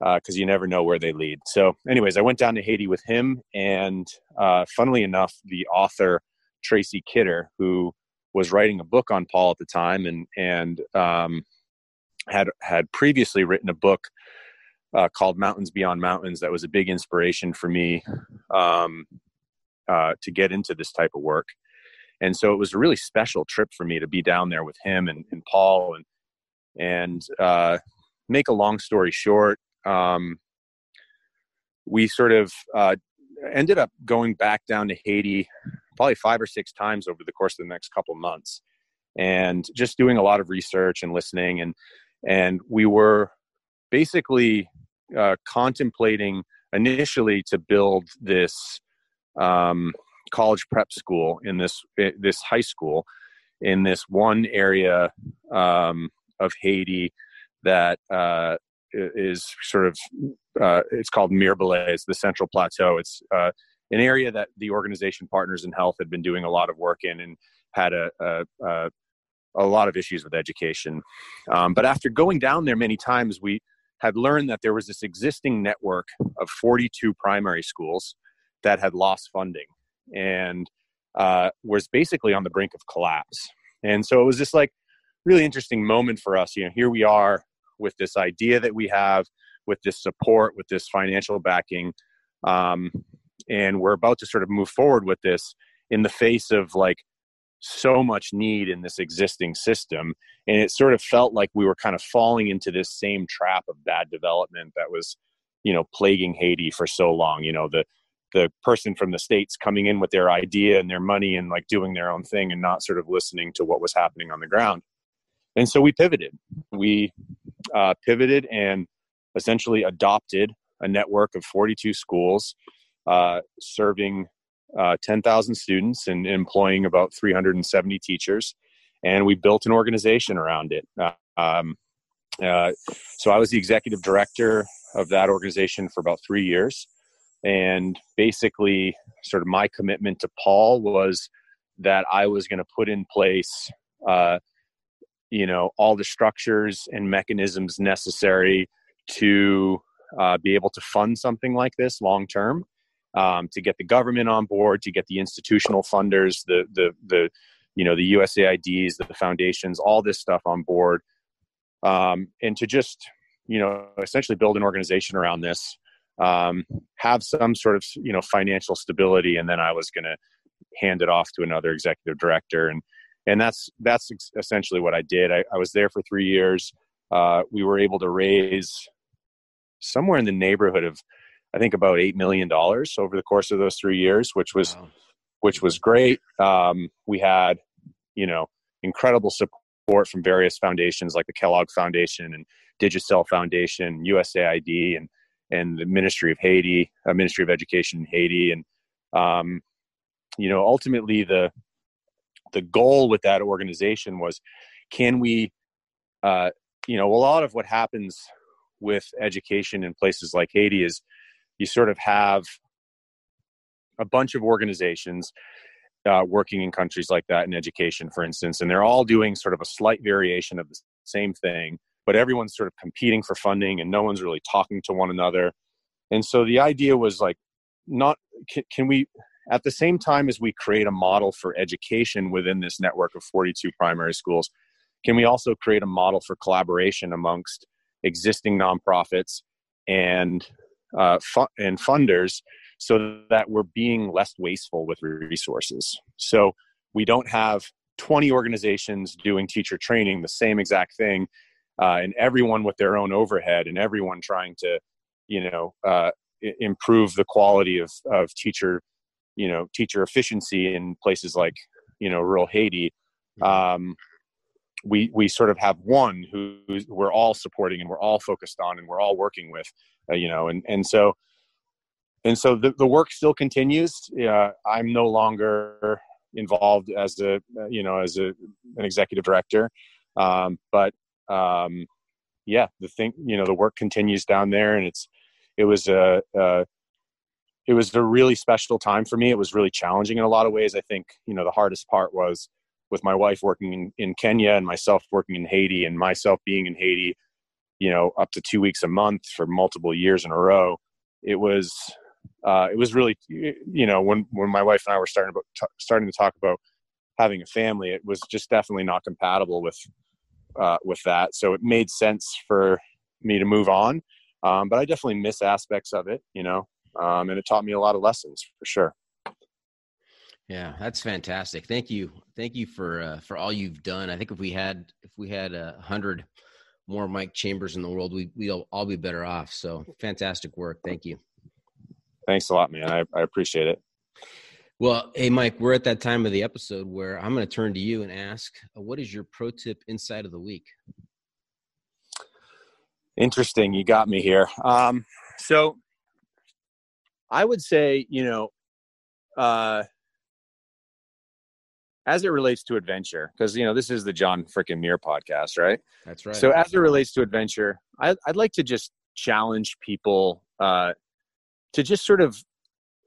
because uh, you never know where they lead. So, anyways, I went down to Haiti with him, and uh, funnily enough, the author Tracy Kidder, who was writing a book on Paul at the time, and and um, had had previously written a book uh, called Mountains Beyond Mountains that was a big inspiration for me um, uh, to get into this type of work. And so it was a really special trip for me to be down there with him and, and Paul and and uh, make a long story short, um, we sort of uh, ended up going back down to Haiti probably five or six times over the course of the next couple months, and just doing a lot of research and listening and and we were basically uh, contemplating initially to build this um, college prep school in this eh, this high school in this one area um, of Haiti that uh, is sort of uh, it's called Mirebalais, it's the Central Plateau. It's uh, an area that the organization Partners in Health had been doing a lot of work in and had a, a, a, a lot of issues with education. Um, but after going down there many times, we had learned that there was this existing network of 42 primary schools that had lost funding and uh, was basically on the brink of collapse. And so it was just like really interesting moment for us. You know, here we are with this idea that we have, with this support, with this financial backing, um, and we're about to sort of move forward with this in the face of like so much need in this existing system. And it sort of felt like we were kind of falling into this same trap of bad development that was you know plaguing haiti for so long. You know the the person from the states coming in with their idea and their money and like doing their own thing and not sort of listening to what was happening on the ground. And so we pivoted. We uh, pivoted and essentially adopted a network of 42 schools uh, serving uh, 10,000 students and employing about 370 teachers. And we built an organization around it. Uh, um, uh, so i was the executive director of that organization for about three years. And basically, sort of my commitment to Paul was that I was going to put in place, uh, you know, all the structures and mechanisms necessary to uh, be able to fund something like this long term. Um, to get the government on board, to get the institutional funders, the the the you know the USAIDs, the foundations, all this stuff on board, um, and to just you know essentially build an organization around this um, have some sort of you know financial stability, and then I was going to hand it off to another executive director, and and that's that's essentially what I did. I, I was there for three years. Uh, we were able to raise somewhere in the neighborhood of I think about eight million dollars over the course of those three years, which was wow. which was great. Um, we had you know incredible support from various foundations like the Kellogg Foundation and Digicel Foundation, USAID, and and the Ministry of Haiti, uh, Ministry of Education in Haiti, and um, you know, ultimately the the goal with that organization was, can we, uh, you know, a lot of what happens with education in places like Haiti is you sort of have a bunch of organizations uh, working in countries like that in education, for instance, and they're all doing sort of a slight variation of the same thing but everyone's sort of competing for funding and no one's really talking to one another. And so the idea was like, not can, can we at the same time as we create a model for education within this network of 42 primary schools, can we also create a model for collaboration amongst existing nonprofits and uh, fu- and funders so that we're being less wasteful with resources. So we don't have 20 organizations doing teacher training the same exact thing uh, and everyone with their own overhead and everyone trying to you know uh, improve the quality of, of teacher you know teacher efficiency in places like you know rural haiti mm-hmm. um, we we sort of have one who we're all supporting and we're all focused on and we're all working with, uh, you know, and and so and so the, the work still continues. Uh, I'm no longer involved as a uh, you know as a an executive director, um, but um, yeah, the thing you know the work continues down there, and it's it was a, a it was a really special time for me. It was really challenging in a lot of ways. I think you know the hardest part was with my wife working in, in Kenya and myself working in Haiti, and myself being in Haiti, you know, up to two weeks a month for multiple years in a row. It was uh, it was really you know when when my wife and I were starting about t- starting to talk about having a family, it was just definitely not compatible with uh, with that. So it made sense for me to move on. Um, but I definitely miss aspects of it, you know, um, and it taught me a lot of lessons for sure. Yeah, that's fantastic. Thank you, thank you for uh, for all you've done. I think if we had if we had a hundred more Mike Chambers in the world, we we'd all be better off. So fantastic work. Thank you. Thanks a lot, man. I, I appreciate it. Well, hey, Mike, we're at that time of the episode where I'm going to turn to you and ask, uh, what is your pro tip insight of the week? Interesting. You got me here. Um, so I would say, you know, uh, as it relates to adventure, because you know this is the John frickin' Muir podcast, right? That's right. So as it relates to adventure, I, would like to just challenge people uh, to just sort of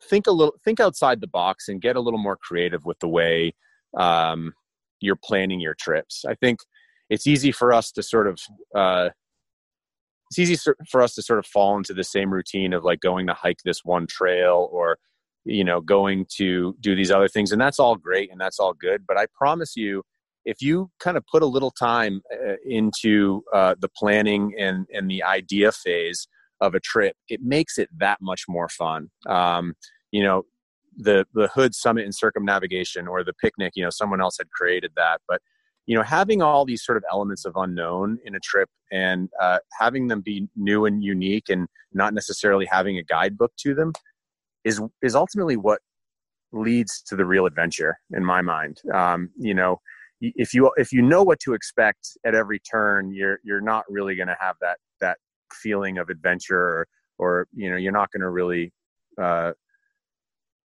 think a little think outside the box and get a little more creative with the way um, you're planning your trips i think it's easy for us to sort of uh, it's easy for us to sort of fall into the same routine of like going to hike this one trail or you know going to do these other things and that's all great and that's all good but i promise you if you kind of put a little time uh, into uh, the planning and and the idea phase of a trip, it makes it that much more fun. Um, you know, the the Hood Summit and Circumnavigation or the picnic, you know, someone else had created that, but you know, having all these sort of elements of unknown in a trip and uh, having them be new and unique and not necessarily having a guidebook to them is is ultimately what leads to the real adventure in my mind. Um, you know, if you if you know what to expect at every turn, you're you're not really going to have that that feeling of adventure or, or you know you're not going to really uh,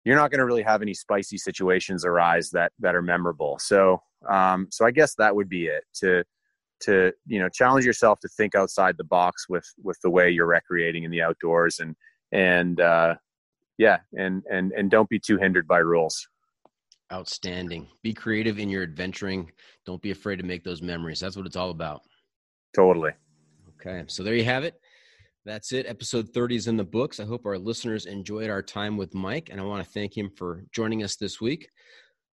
you're not going to really have any spicy situations arise that that are memorable so um, so i guess that would be it to to you know challenge yourself to think outside the box with with the way you're recreating in the outdoors and and uh, yeah and and and don't be too hindered by rules outstanding be creative in your adventuring don't be afraid to make those memories that's what it's all about totally Okay, so there you have it. That's it. Episode 30 is in the books. I hope our listeners enjoyed our time with Mike, and I want to thank him for joining us this week.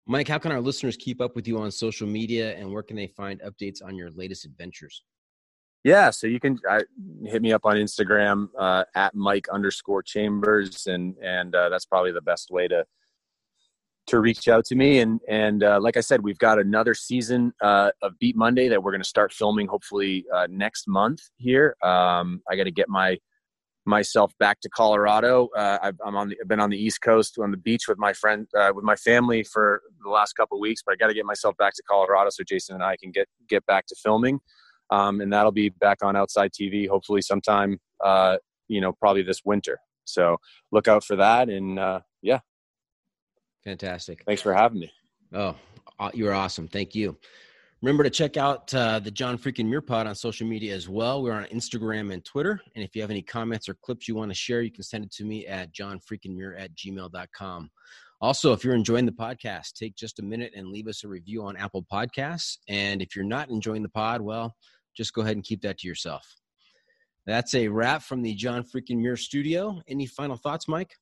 Mike, how can our listeners keep up with you on social media, and where can they find updates on your latest adventures? Yeah, so you can uh, hit me up on Instagram uh, at Mike underscore Chambers, and and uh, that's probably the best way to to reach out to me. And and uh, like I said, we've got another season uh, of Beat Monday that we're going to start filming hopefully uh, next month here. Um, I got to get my myself back to Colorado. Uh, I've, I'm on the, I've been on the East Coast on the beach with my friend uh, with my family for the last couple weeks, but I got to get myself back to Colorado so Jason and I can get get back to filming. Um, and that'll be back on Outside TV hopefully sometime uh, you know probably this winter. So look out for that and yeah, Fantastic. Thanks for having me. Oh, you are awesome. Thank you. Remember to check out uh, the John Freaking Muir Pod on social media as well. We're on Instagram and Twitter. And if you have any comments or clips you want to share, you can send it to me at johnfreakingmuir at gmail.com. Also, if you're enjoying the podcast, take just a minute and leave us a review on Apple Podcasts. And if you're not enjoying the pod, well, just go ahead and keep that to yourself. That's a wrap from the John Freaking Muir studio. Any final thoughts, Mike?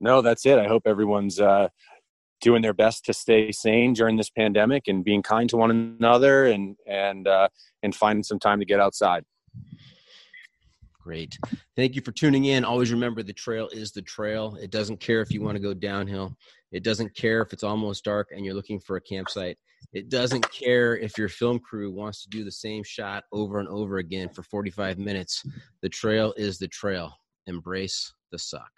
no, that's it. I hope everyone's uh, doing their best to stay sane during this pandemic and being kind to one another and and uh, and finding some time to get outside. Great. Thank you for tuning in. Always remember the trail is the trail. It doesn't care if you want to go downhill. It doesn't care if it's almost dark and you're looking for a campsite. It doesn't care if your film crew wants to do the same shot over and over again for 45 minutes. The trail is the trail. Embrace the suck.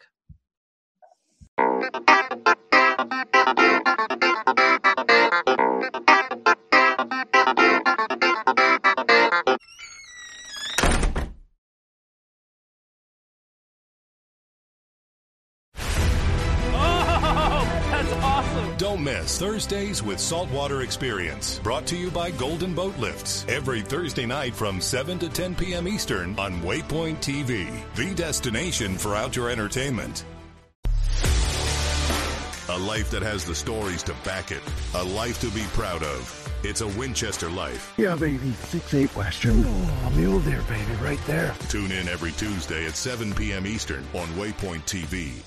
Don't miss Thursdays with Saltwater Experience, brought to you by Golden Boat Lifts, every Thursday night from 7 to 10 p.m. Eastern on Waypoint TV, the destination for outdoor entertainment. A life that has the stories to back it, a life to be proud of. It's a Winchester life. Yeah, baby. Six eight Western. Oh, mule deer, baby, right there. Tune in every Tuesday at 7 p.m. Eastern on Waypoint TV